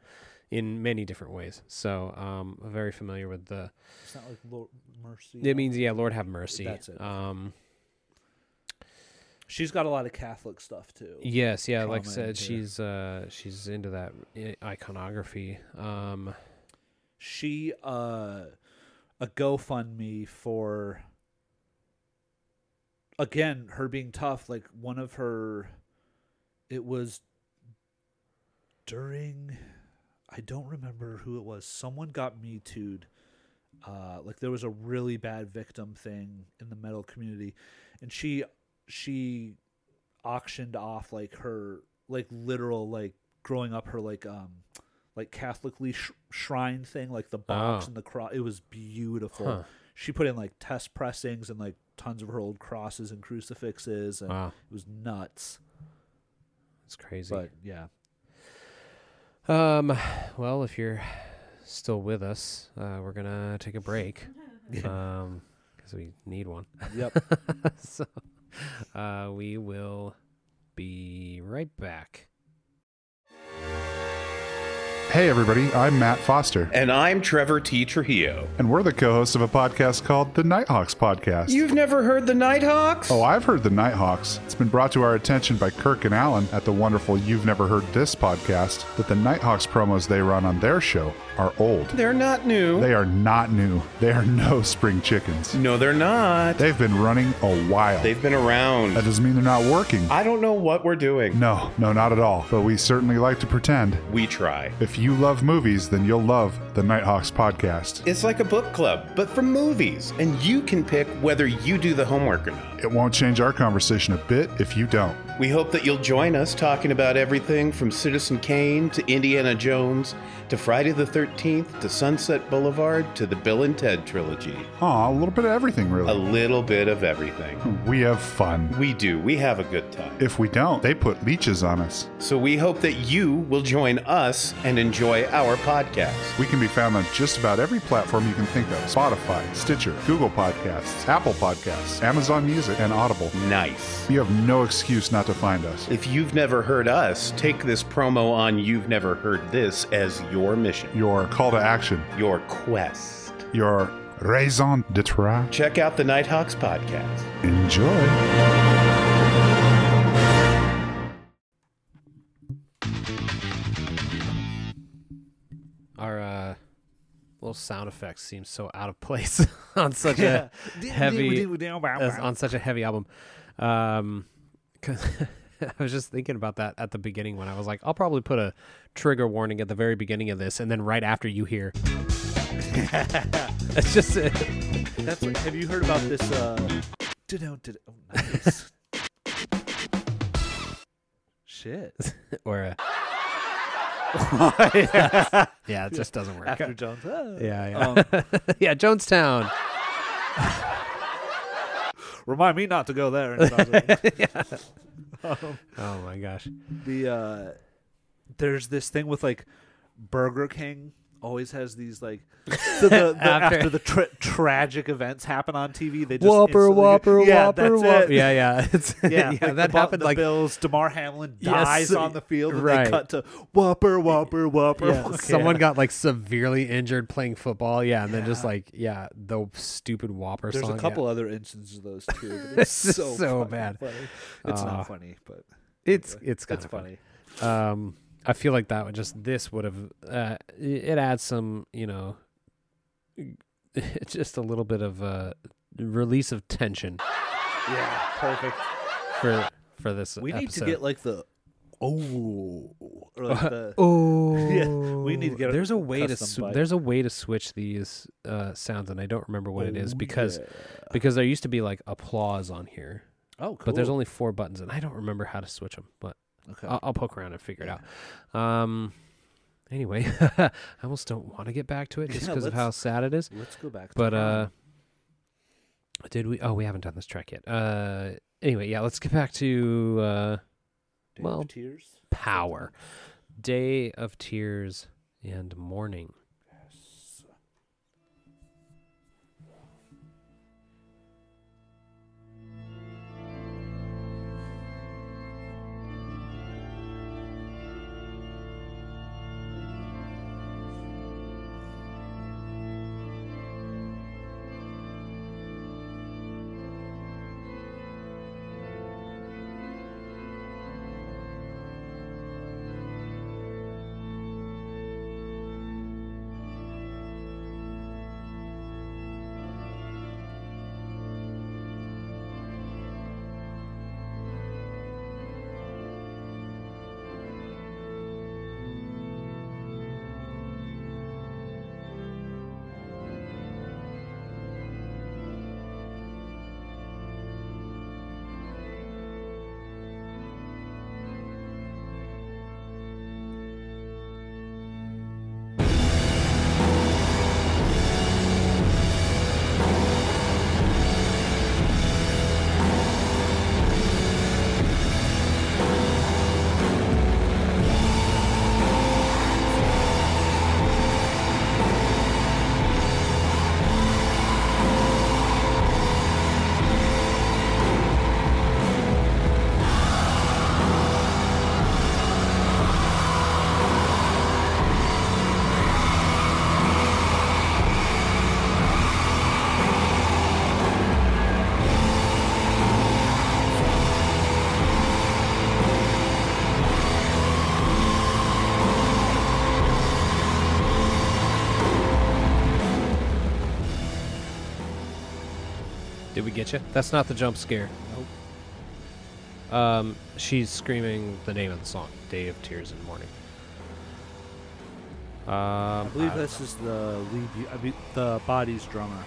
in many different ways. So um, I'm very familiar with the. It's not like Lord mercy. It means yeah, Lord have mercy. That's it. Um, she's got a lot of Catholic stuff too. yes, yeah. Like I said, she's uh, she's into that iconography. Um, She uh a GoFundMe for again her being tough. Like one of her, it was during. I don't remember who it was. Someone got me too'd. Uh, like there was a really bad victim thing in the metal community, and she she auctioned off like her like literal like growing up her like um like Catholicly sh- shrine thing like the box Oh. and the cross. It was beautiful. Huh. She put in like test pressings and like tons of her old crosses and crucifixes, and wow, it was nuts. it's crazy. But yeah, Um, well, if you're still with us, uh, we're gonna take a break. [LAUGHS] um, because we need one. yep. [LAUGHS] so, [LAUGHS] uh, we will be right back. Hey, everybody, I'm Matt Foster, And I'm Trevor T. Trujillo. and we're the co hosts of a podcast called the Nighthawks Podcast. You've never heard the Nighthawks? Oh, I've heard the Nighthawks. It's been brought to our attention by Kirk and Alan at the wonderful You've Never Heard This podcast that the Nighthawks promos they run on their show are old. They're not new. They are not new. They are no spring chickens. no, they're not. They've been running a while. They've been around. that doesn't mean they're not working. I don't know what we're doing. No, no, not at all. But we certainly like to pretend. We try. If you love movies, then you'll love the Nighthawks podcast. It's like a book club, but for movies. And you can pick whether you do the homework or not. It won't change our conversation a bit if you don't. We hope that you'll join us talking about everything from Citizen Kane to Indiana Jones to Friday the 13th to Sunset Boulevard to the Bill and Ted trilogy. Aw, a little bit of everything, really. A little bit of everything. Hmm, we have fun. We do. We have a good time. If we don't, they put leeches on us. So we hope that you will join us and enjoy our podcast. We can be found on just about every platform you can think of Spotify, Stitcher, Google Podcasts, Apple Podcasts, Amazon Music, and Audible. Nice. You have no excuse not to find us. If you've never heard us, take this promo on You've Never Heard This as your mission, Your call to action, your quest. your raison d'etre. Check out the Nighthawks podcast. Enjoy. Our uh, little sound effects seem so out of place [LAUGHS] on such a [LAUGHS] heavy as- on such a heavy album. Um, [LAUGHS] 'cause I was just thinking about that at the beginning when I was like, I'll probably put a trigger warning at the very beginning of this, and then right after you hear. That's just That's like, have you heard about this? Uh, did did oh, nice. [LAUGHS] Shit. [LAUGHS] or [LAUGHS] a, yeah, it just doesn't work. After Jones. ah. yeah, yeah, yeah. Jonestown. Remind me not to go there. in 2000. Oh my gosh. the uh there's this thing with like Burger King always has these like [LAUGHS] so the, the, After- after, the tra- tragic events happen on TV they just Whopper, instantly- whopper, [LAUGHS] yeah, whopper, whopper. Yeah, yeah. [LAUGHS] It's, yeah, yeah, like that the, happened the like Bills. Damar Hamlin Yes, dies on the field, and right. they cut to Whopper, Whopper, Whopper. yeah, Whopper. someone got like severely injured playing football. Yeah, and then just like yeah, the stupid Whopper There's song. a yeah. couple other instances of those too. But it's It's so so fucking bad. Funny. It's Uh, not funny, but It's anyway, it's kind it's of funny. Um, I feel like that would just this would have uh, it adds some you know, [LAUGHS] just a little bit of a release of tension Yeah, perfect. for for this. We need to get like the oh like the [LAUGHS] Oh, [LAUGHS] Yeah, we need to get a There's a way to sw- there's a way to switch these uh, sounds, and I don't remember what it is Oh, because yeah. because there used to be like applause on here, oh cool. but there's only four buttons, and I don't remember how to switch them. But okay. I'll, I'll poke around and figure it out. Um. Anyway, [LAUGHS] I almost don't want to get back to it just Yeah, because of how sad it is. Let's go back. To But uh, did we? Oh, we haven't done this track yet. Uh. Anyway, yeah. Let's get back to uh, Day of well, tears. power, day of tears and mourning. Get you? That's not the jump scare. Nope. Um, she's screaming the name of the song, "Day of Tears and Mourning." Um, I believe I- this is the lead. I mean, the body's drummer.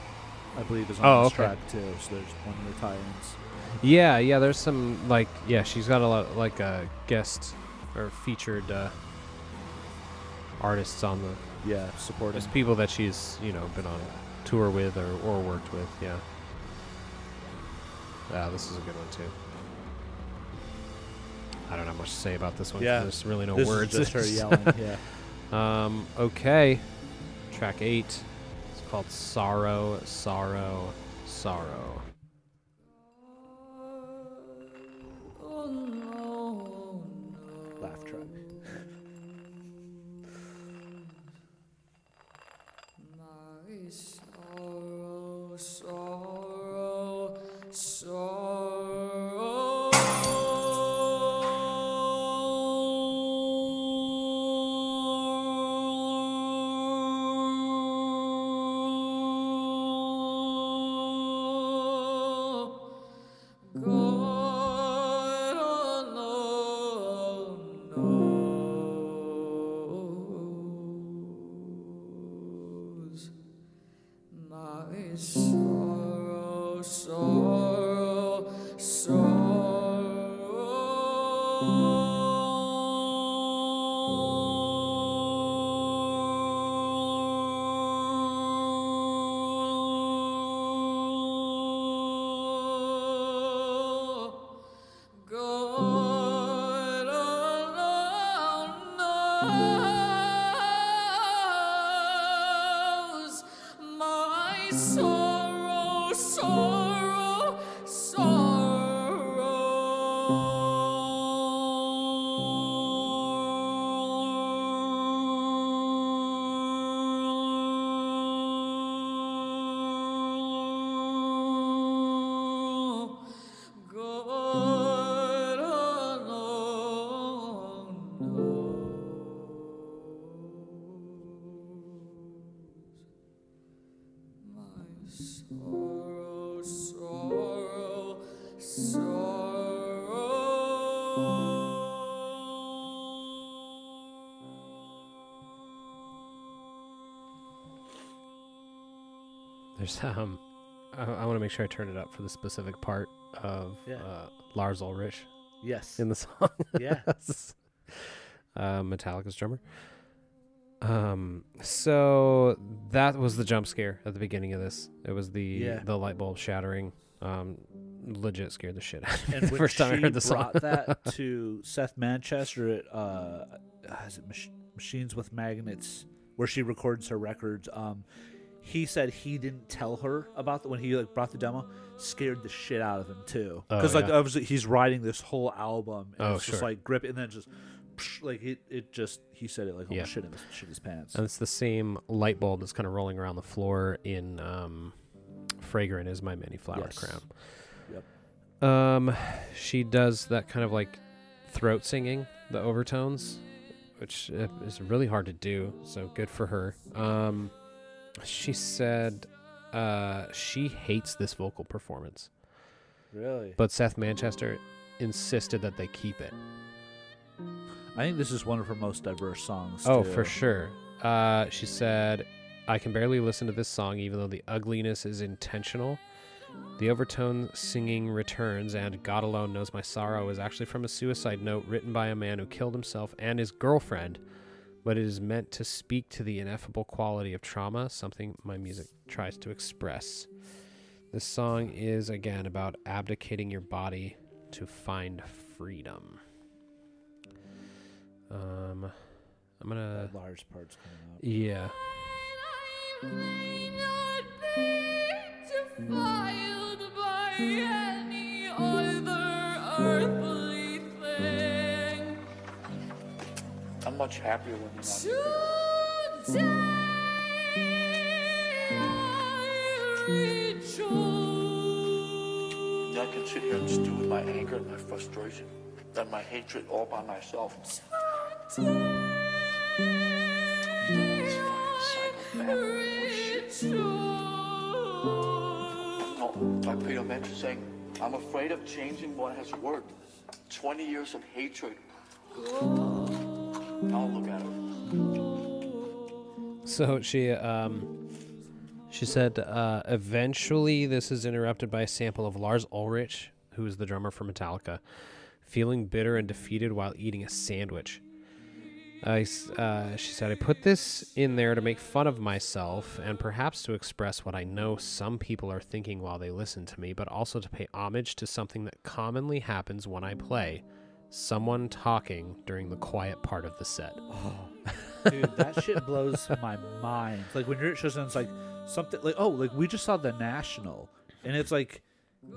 I believe is on Oh, this okay. track too. So there's one of the tie-ins. Yeah, yeah. There's some like yeah. She's got a lot like a guest or featured uh, artists on the Yeah, supporting. just people that she's you know been on tour with or, or worked with. Yeah. Yeah, this is a good one too. I don't have much to say about this one. Yeah, there's really no this words. is just her [LAUGHS] yelling. Yeah. Um, okay. Track eight. It's called Sorrow, Sorrow, Sorrow. There's [LAUGHS] um, I, I want to make sure I turn it up for the specific part of Yeah. uh, Lars Ulrich Yes. in the song. [LAUGHS] yes. uh, Metallica's drummer. Um, so that was the jump scare at the beginning of this. It was the Yeah. the light bulb shattering. Um, legit scared the shit out of me And [LAUGHS] the first time I heard the song. brought that [LAUGHS] to Seth Manchester at uh, uh, is it Mach- Machines with Magnets, where she records her records. Um, he said he didn't tell her about the, when he like brought the demo. Scared the shit out of him too, Oh, because like yeah. obviously he's writing this whole album. And Oh, it's just sure. like grip, and then just psh, like it. It just he said it like Yeah. shit in his, shit his pants. And it's the same light bulb that's kind of rolling around the floor in um, "Fragrant Is My Many Flowered Yes. Crown." Um, she does that kind of like throat singing, the overtones, which uh, is really hard to do. So good for her. Um, she said uh, she hates this vocal performance, Really, but Seth Manchester insisted that they keep it. I think this is one of her most diverse songs. Oh, too. for sure. Uh, she said, I can barely listen to this song, even though the ugliness is intentional. The overtone singing returns, and God Alone Knows My Sorrow is actually from a suicide note written by a man who killed himself and his girlfriend, but it is meant to speak to the ineffable quality of trauma, something my music tries to express. This song is, again, about abdicating your body to find freedom. Um, I'm gonna. Lars part's coming up. Yeah. I'm much happier when you're not here. I can sit here and stew with my anger and my frustration and my hatred all by myself. Today This fucking psychopath bullshit. I rejoice. No, Like Peter mentioned, saying, I'm afraid of changing what has worked. 20 years of hatred. Now look at her. So she um she said uh, eventually this is interrupted by a sample of Lars Ulrich, who is the drummer for Metallica, feeling bitter and defeated while eating a sandwich. I uh, she said, I put this in there to make fun of myself and perhaps to express what I know some people are thinking while they listen to me, but also to pay homage to something that commonly happens when I play someone talking during the quiet part of the set. [LAUGHS] Dude, that shit blows my mind. Like when you're at shows and it's like something like oh, like we just saw the National, and it's like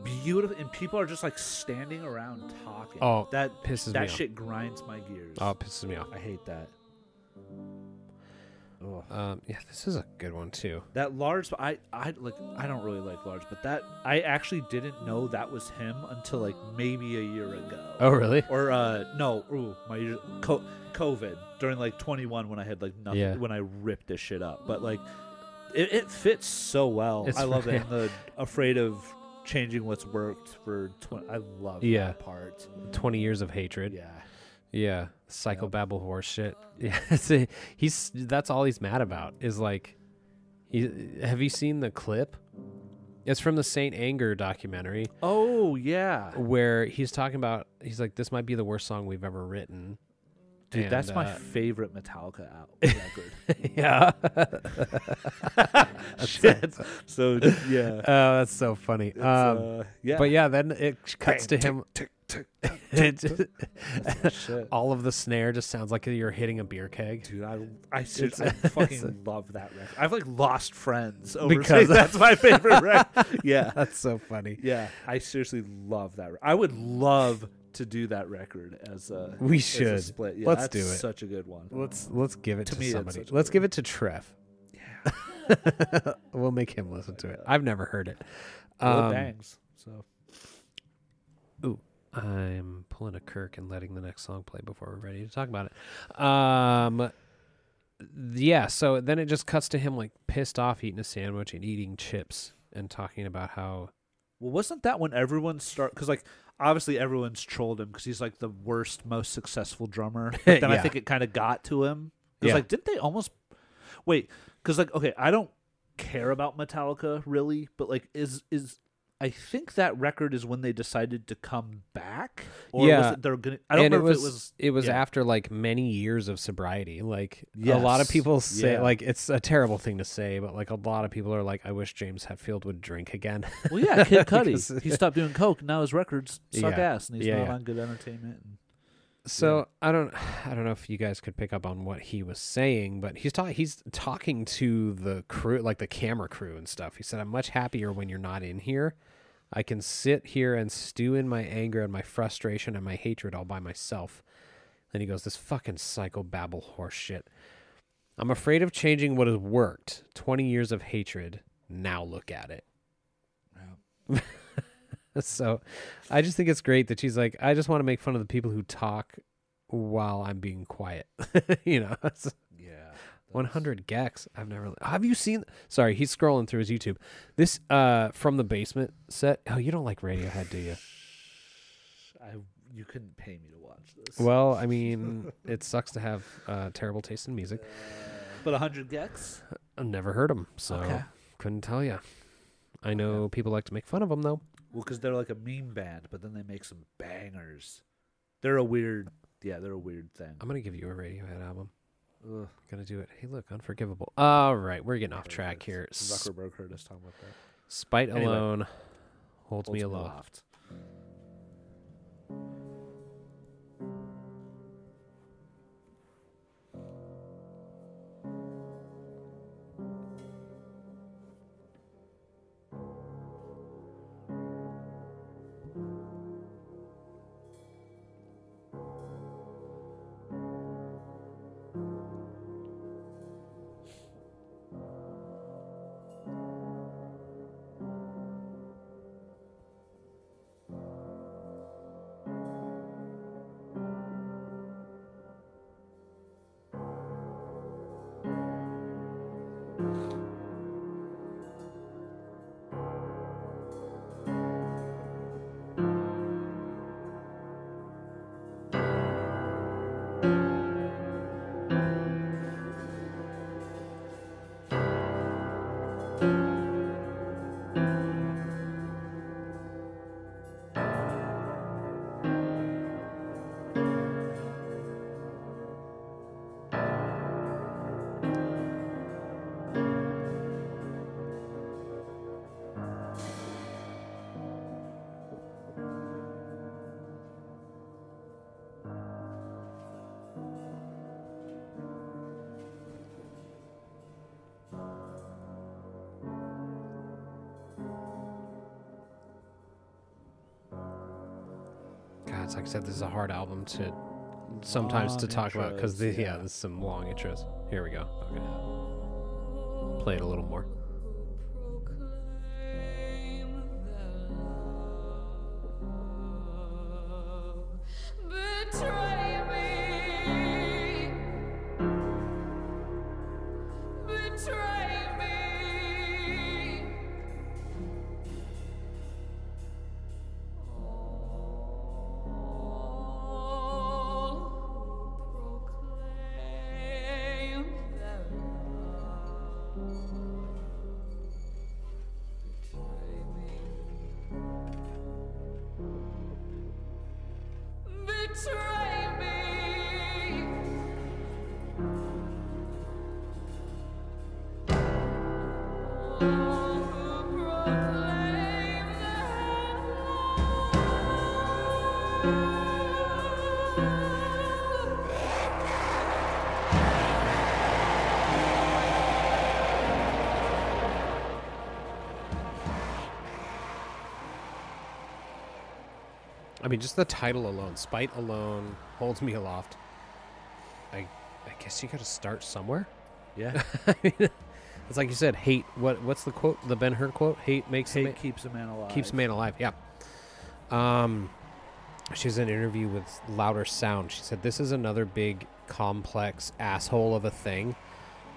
beautiful, and people are just like standing around talking. Oh, that pisses me off. that off. shit grinds my gears. Oh, it pisses me off. I hate that. Ugh. Um, yeah, this is a good one too. That Lars, I, I like, I don't really like Lars, but that I actually didn't know that was him until like maybe a year ago. Oh, really? Or uh, no, ooh, my co- COVID during like 21 when I had like nothing Yeah. when I ripped this shit up, but like it, it fits so well. It's I love it. And the afraid of changing what's worked for 20. I love Yeah. that part. Twenty years of hatred. Yeah. Yeah, psychobabble horse shit. [LAUGHS] Yeah, he's that's all he's mad about is like, he, have you seen the clip? It's from the Saint Anger documentary Oh yeah, where he's talking about he's like this might be the worst song we've ever written. Dude, And, that's my uh, favorite Metallica al- [LAUGHS] record. yeah. [LAUGHS] Shit. So yeah. Oh, that's so funny. Um, uh, yeah. But yeah, then it cuts to him. tick, tick, [LAUGHS] Shit. all of the snare just sounds like you're hitting a beer keg. Dude, I I, seriously, I fucking love that record. I've like lost friends over Because that's my favorite record. Yeah, That's so funny. yeah. I seriously love that. re- I would love to do that record as a We as a should. split. Yeah, Let's that's do it. Such a good one. Let's let's give it To to, me, somebody. Let's give it to Trev. [LAUGHS] we'll make him listen to it. I've never heard it. Well, it Um, bangs. So Ooh, I'm pulling a Kirk and letting the next song play before we're ready to talk about it. Um, yeah. So then it just cuts to him like pissed off eating a sandwich and eating chips and talking about how well, wasn't that when everyone start? Because like obviously everyone's trolled him because he's like the worst, most successful drummer. [LAUGHS] But then I think it kind of got to him. It's Yeah. like didn't they almost wait? Because like okay, I don't care about Metallica really, but like is is I think that record is when they decided to come back. Or Yeah. they're gonna? I don't and know it if was it was. it was yeah. after like many years of sobriety. Like a lot of people say, yeah. like it's a terrible thing to say, but like a lot of people are like, I wish James Hetfield would drink again. Well, yeah, Kid [LAUGHS] Cudi. he stopped doing coke. Now his records suck Yeah. ass, and he's not on Good Entertainment. And, So I don't, I don't know if you guys could pick up on what he was saying, but he's talking, he's talking to the crew, like the camera crew and stuff. He said, "I'm much happier when you're not in here. I can sit here and stew in my anger and my frustration and my hatred all by myself." Then he goes, "This fucking psychobabble horse shit. I'm afraid of changing what has worked. Twenty years of hatred. Now look at it." [LAUGHS] so I just think it's great that she's like, I just want to make fun of the people who talk while I'm being quiet. [LAUGHS] you know, [LAUGHS] 100 gecs. I've never. Have you seen? Sorry, he's scrolling through his YouTube. This uh from the basement set. Oh, you don't like Radiohead, do you? [SIGHS] I you couldn't pay me to watch this. Well, I [LAUGHS] mean, it sucks to have uh, terrible taste in music. but hundred gecs. I've never heard them, so Okay. couldn't tell you. I know people like to make fun of them though. Well, because they're like a meme band, but then they make some bangers. They're a weird. Yeah, they're a weird thing. I'm gonna give you a Radiohead album. Ugh. Gonna do it. Hey, look, Unforgivable. All right, we're getting off track here. Zuckerberg heard us talking about that. Spite Anyway. alone holds, me Holds aloft. Like I said, this is a hard album to sometimes to Long talk about because intros, yeah. yeah. there's some long intros. Here we go. Okay. Play it a little more. Mean, just the title alone, "Spite Alone," holds me aloft. I, I guess you got to start somewhere. Yeah. [LAUGHS] I mean, it's like you said, hate. What? What's the quote? The Ben Hur quote? Hate makes a Hate keeps a man alive. keeps a man alive. Yeah. Um, she was in an interview with Louder Sound. She said, "This is another big, complex asshole of a thing,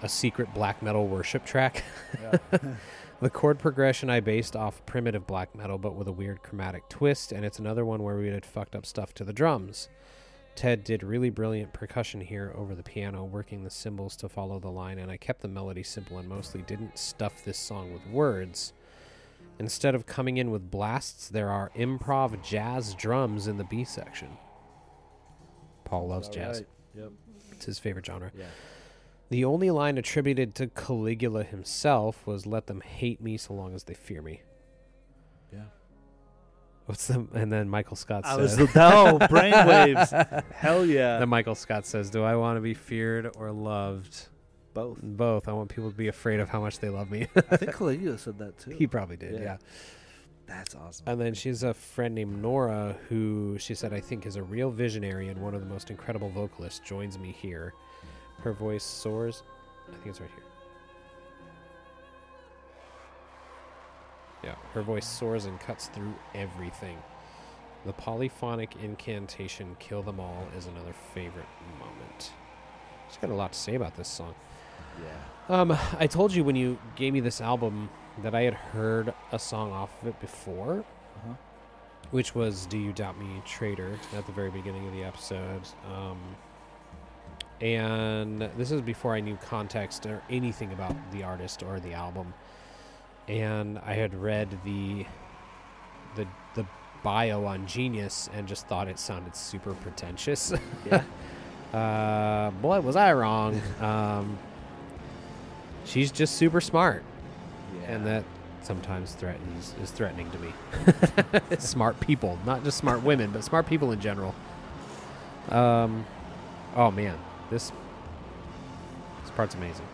a secret black metal worship track." Yeah. [LAUGHS] [LAUGHS] the chord progression I based off primitive black metal, but with a weird chromatic twist, and it's another one where we had fucked up stuff to the drums. Ted did really brilliant percussion here over the piano, working the cymbals to follow the line, and I kept the melody simple and mostly didn't stuff this song with words. Instead of coming in with blasts, there are improv jazz drums in the B section. Paul loves jazz. right. Yep. It's his favorite genre. Yeah. The only line attributed to Caligula himself was "Let them hate me so long as they fear me." Yeah. What's the? And then Michael Scott I says, was no brainwaves. [LAUGHS] Hell yeah. Then Michael Scott says, "Do I want to be feared or loved? Both. Both. I want people to be afraid of how much they love me." I think Caligula said that too. he probably did. Yeah. yeah. That's awesome. And then she's a friend named Nora who she said I think is a real visionary and one of the most incredible vocalists joins me here. Her voice soars. I think it's right here. Yeah, her voice soars and cuts through everything. The polyphonic incantation "Kill Them All" is another favorite moment. She's got a lot to say about this song. yeah. Um, I told you when you gave me this album that I had heard a song off of it before, Uh-huh. which was "Do You Doubt Me, Traitor" at the very beginning of the episode. Um, and this is before I knew context or anything about the artist or the album. And I had read the the the bio on Genius and just thought it sounded super pretentious. [LAUGHS] Yeah. uh, boy, was I wrong. [LAUGHS] Um, she's just super smart, yeah. and that sometimes threatens is threatening to me. [LAUGHS] smart people, not just smart women, but smart people in general. Um, oh man, this this part's amazing.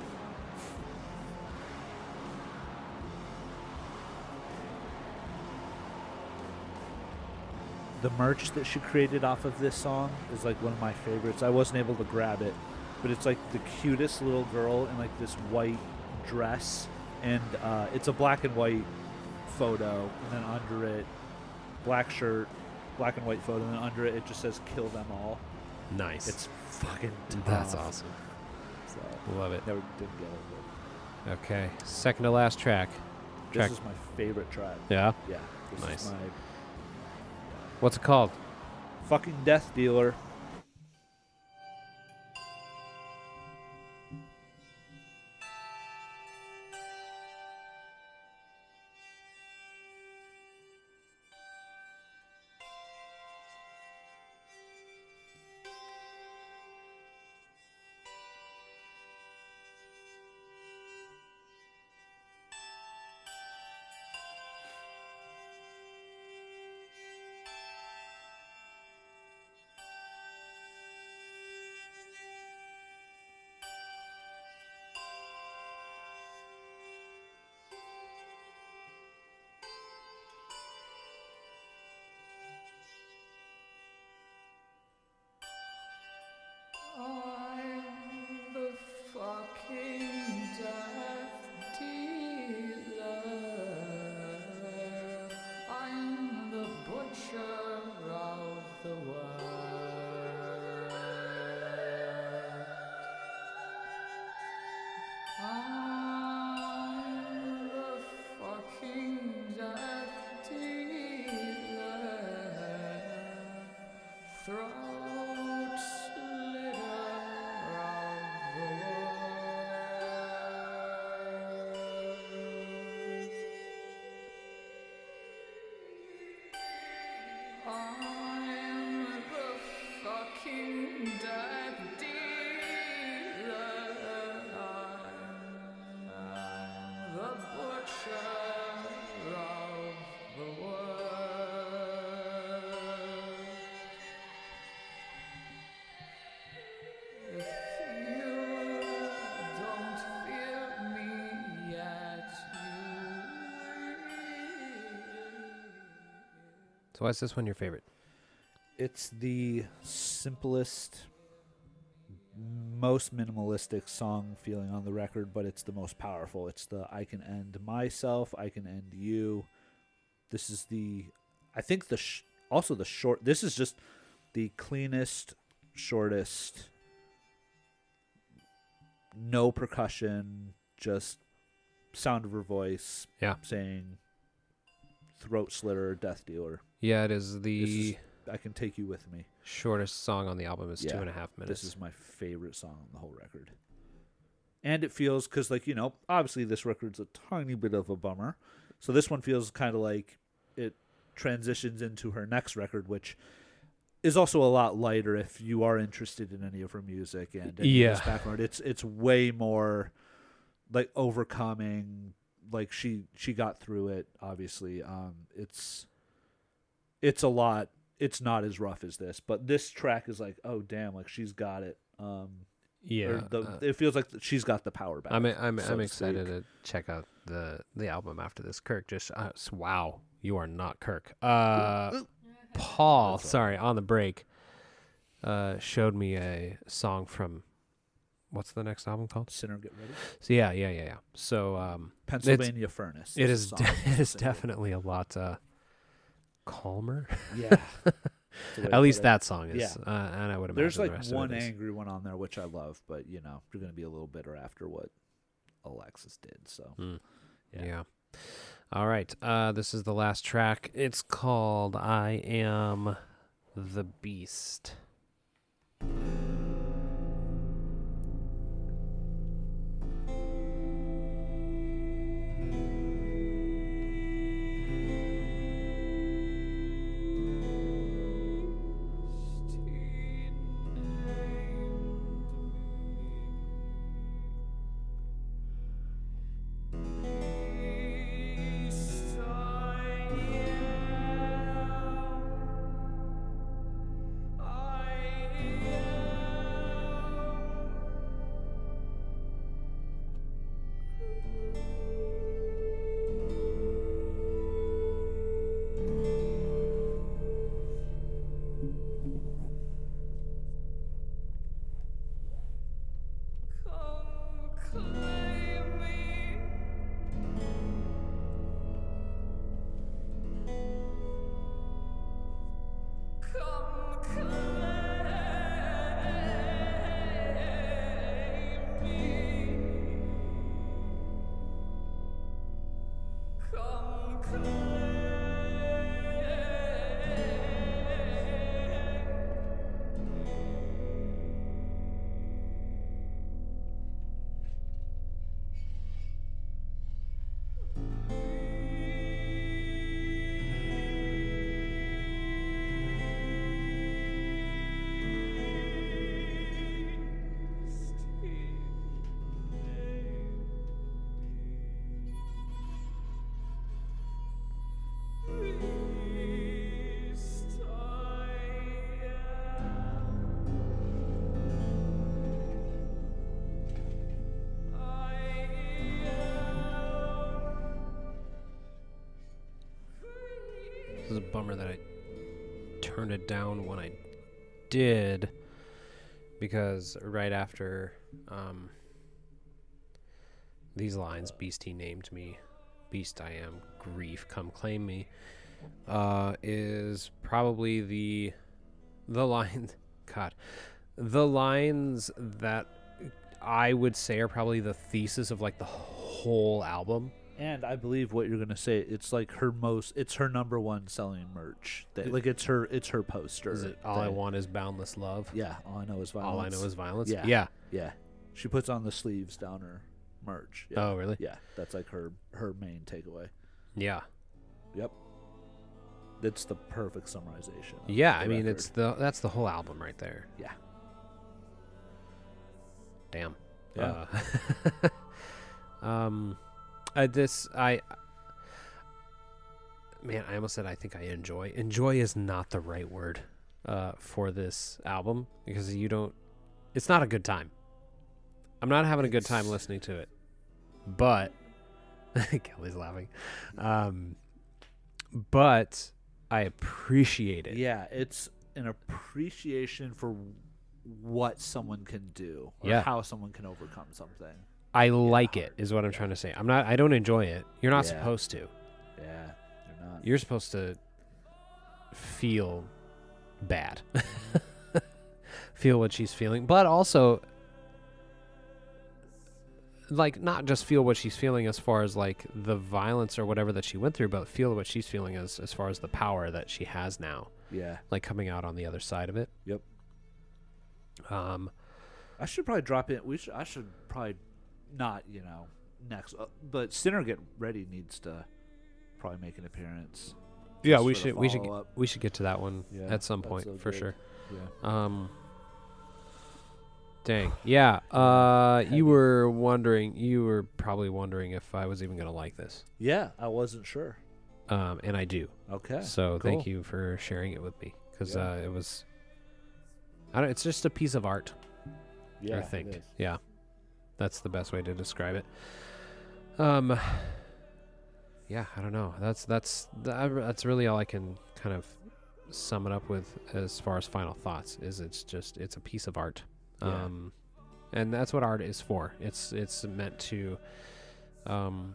the merch that she created off of this song is like one of my favorites. I wasn't able to grab it, but it's like the cutest little girl in like this white dress, and uh, it's a black and white photo, and then under it, black shirt, black and white photo, and then under it it just says "Kill them all." Nice. It's fucking. that's awesome. So, Love it. never did get it. Okay, second to last track. Track. this is my favorite track. Yeah. Yeah. This Nice. is my What's it called? fucking death dealer. So why is this one your favorite? It's the simplest, most minimalistic song feeling on the record, but it's the most powerful. It's the I can end myself, I can end you. This is the, I think the sh- also the short. This is just the cleanest, shortest. No percussion, just sound of her voice. Yeah. saying throat slitter, death dealer. Yeah, it is This the is- I can take you with me. shortest song on the album. is two Yeah, and a half minutes. This is my favorite song on the whole record. And it feels because, like you know, obviously this record's a tiny bit of a bummer. So this one feels kind of like it transitions into her next record, which is also a lot lighter. If you are interested in any of her music and any of this Yeah. background, it's it's way more like overcoming. Like she she got through it. Obviously, um, it's it's a lot. It's not as rough as this, but this track is like, oh damn, like she's got it. Um, yeah. the, uh, it feels like she's got the power back. I'm I'm so I'm excited to check out the the album after this. Kirk just uh, wow, you are not Kirk. Uh, Paul, sorry, on the break, uh, showed me a song from what's the next album called? Sinner, get ready. So yeah, yeah, yeah, yeah. So um, Pennsylvania Furnace. It is de- [LAUGHS] it is definitely a lot uh, calmer. Yeah. [LAUGHS] the to At least that song is, Yeah. uh, and I would imagine There's the like of one angry one on there which I love, but you know you're gonna be a little bitter after what Alexis did. So Hmm. Yeah. Yeah. All right. Uh, this is the last track. It's called "I Am the Beast." This a bummer that I turned it down when I did because right after um, these lines, Beast he named me, Beast I am, grief come claim me, uh, is probably the the line, [LAUGHS] God, the lines that I would say are probably the thesis of like the whole album. And I believe what you're gonna say. It's like her most. It's her number one selling merch. That, like it's her. It's her poster. Is it all I want is boundless love? Yeah. All I know is violence. All I know is violence. Yeah. yeah. Yeah. She puts on the sleeves down her merch. Yeah. Oh, really? Yeah. That's like her her main takeaway. Yeah. Yep. That's the perfect summarization. Yeah, I mean record. it's the that's the whole album right there. Yeah. Damn. Yeah. Uh, [LAUGHS] um, uh, this I. Man, I almost said I think I enjoy. Enjoy is not the right word, uh, for this album because you don't. It's not a good time. I'm not having a good time listening to it, but [LAUGHS] Kelly's laughing. Um, but I appreciate it. Yeah, it's an appreciation for what someone can do or Yeah. how someone can overcome something. I like it is what I'm trying to say. I'm not I don't enjoy it. You're not Yeah. supposed to. Yeah, you're not. You're supposed to feel bad. [LAUGHS] feel what she's feeling, but also like not just feel what she's feeling as far as like the violence or whatever that she went through, but feel what she's feeling as as far as the power that she has now, yeah. like coming out on the other side of it. Yep. Um I should probably drop in. We should. I should probably not. You know, next. Uh, but Sinner Get Ready needs to probably make an appearance. yeah, we should we should we should get to that one Yeah, at some point so for good. sure. Yeah. Um. Dang. Yeah. Uh, you were wondering. You were probably wondering if I was even gonna like this. Yeah, I wasn't sure. Um, and I do. Okay. So thank you for sharing it with me because Yeah. uh, it was. I don't. It's just a piece of art. Yeah, I think. Yeah. That's the best way to describe it. Um. Yeah, I don't know. That's that's that's really all I can kind of sum it up with as far as final thoughts. Is it's just it's a piece of art. Yeah. Um, and that's what art is for. It's it's meant to. Um,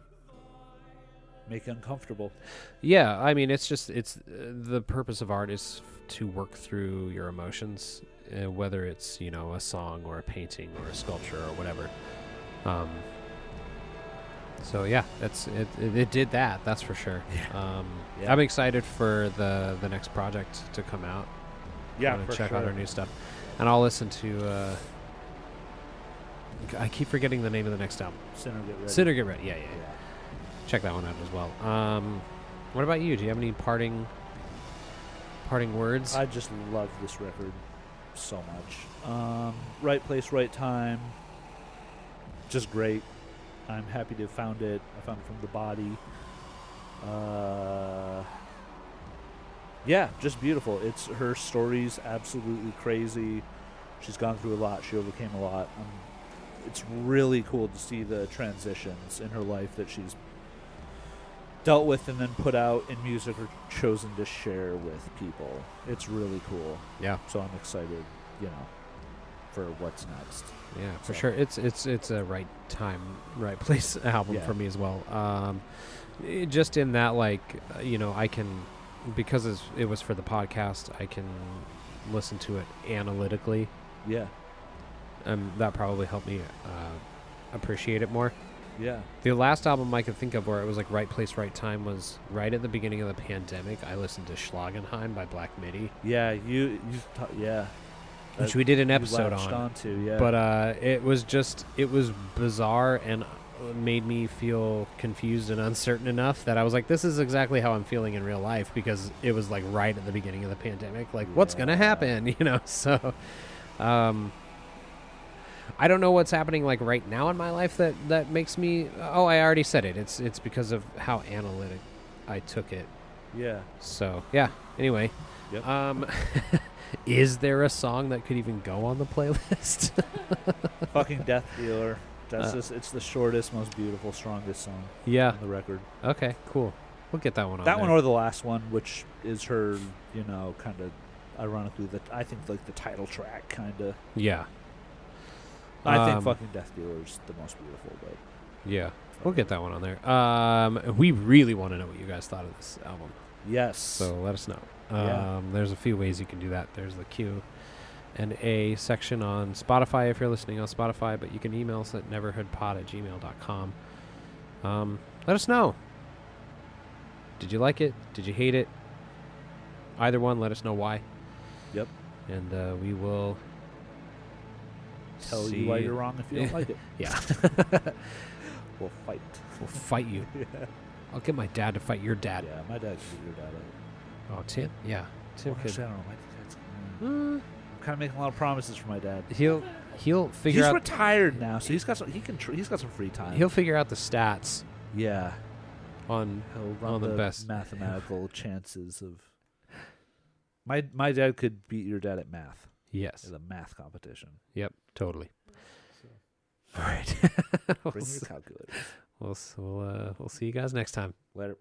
Make uncomfortable. yeah, I mean, it's just it's uh, the purpose of art is f- to work through your emotions, uh, whether it's you know a song or a painting or a sculpture or whatever. Um. So yeah, it's it, it, it did that. That's for sure. Um, Yeah. I'm excited for the the next project to come out. Yeah, I'm for check sure. out our new stuff, and I'll listen to. Uh, I keep forgetting the name of the next album. Sinner Get Ready. Sinner Get Ready. Yeah, yeah, yeah. Yeah. Check that one out as well. Um, what about you? Do you have any parting parting words? I just love this record so much. Um, right place, right time. Just great. I'm happy to have found it. I found it from the body. Uh, yeah, just beautiful. It's her story's absolutely crazy. She's gone through a lot. She overcame a lot. Um, it's really cool to see the transitions in her life that she's dealt with and then put out in music or chosen to share with people. It's really cool. yeah, So I'm excited, you know, for what's next. yeah, for sure. It's it's it's a right time, right [LAUGHS] place album Yeah. for me as well. Um, it- just in that, like, uh, you know, I can because it's, it was for the podcast. I can listen to it analytically. Yeah. and that probably helped me uh, appreciate it more. Yeah. The last album I could think of where it was like right place, right time was right at the beginning of the pandemic. I listened to Schlagenheim by Black Midi, Yeah, you you ta- yeah. which That we did an episode on. onto, yeah. But uh, it was just it was bizarre and uh, made me feel confused and uncertain enough that I was like, this is exactly how I'm feeling in real life because it was like right at the beginning of the pandemic. Like, what's gonna happen? [LAUGHS] You know, so. Um, I don't know what's happening like right now in my life that that makes me. Oh, I already said it. It's it's because of how analytic I took it. yeah. So yeah. Anyway, Yep. um, [LAUGHS] is there a song that could even go on the playlist? [LAUGHS] Fucking Death Dealer. That's Uh, just it's the shortest, most beautiful, strongest song yeah. on the record. Okay. Cool. We'll get that one on. that one there. or the last one, which is her, you know, kind of ironically the I think like the title track kind of. Yeah. I think Um, fucking Death Dealer's the most beautiful, but Yeah. We'll get that one on there. Um, we really want to know what you guys thought of this album. yes. So let us know. Um, Yeah. There's a few ways you can do that. There's the Q and A section on Spotify if you're listening on Spotify, but you can email us at neverheardpod at gmail.com. Um, let us know. Did you like it? Did you hate it? Either one, let us know why. Yep. And uh, we will Tell you why you're wrong if you don't like it. [LAUGHS] Yeah. [LAUGHS] We'll fight. we'll fight you. [LAUGHS] yeah. I'll get my dad to fight your dad. Yeah, my dad could beat your dad up. Oh, Tim? Yeah. Tim Well, actually, I don't know. My dad's. Mm, I'm kind of making a lot of promises for my dad. He'll he'll figure he's out He's retired now, so he's got some. He can. Tr- he's got some free time. he'll figure out the stats yeah. on on the the, best. mathematical chances of. My my dad could beat your dad at math. Yes. It's a math competition. Yep. Totally. So. All right. we'll, [LAUGHS] Bring your s- calculators. we'll we'll uh, we'll see you guys next time. Later.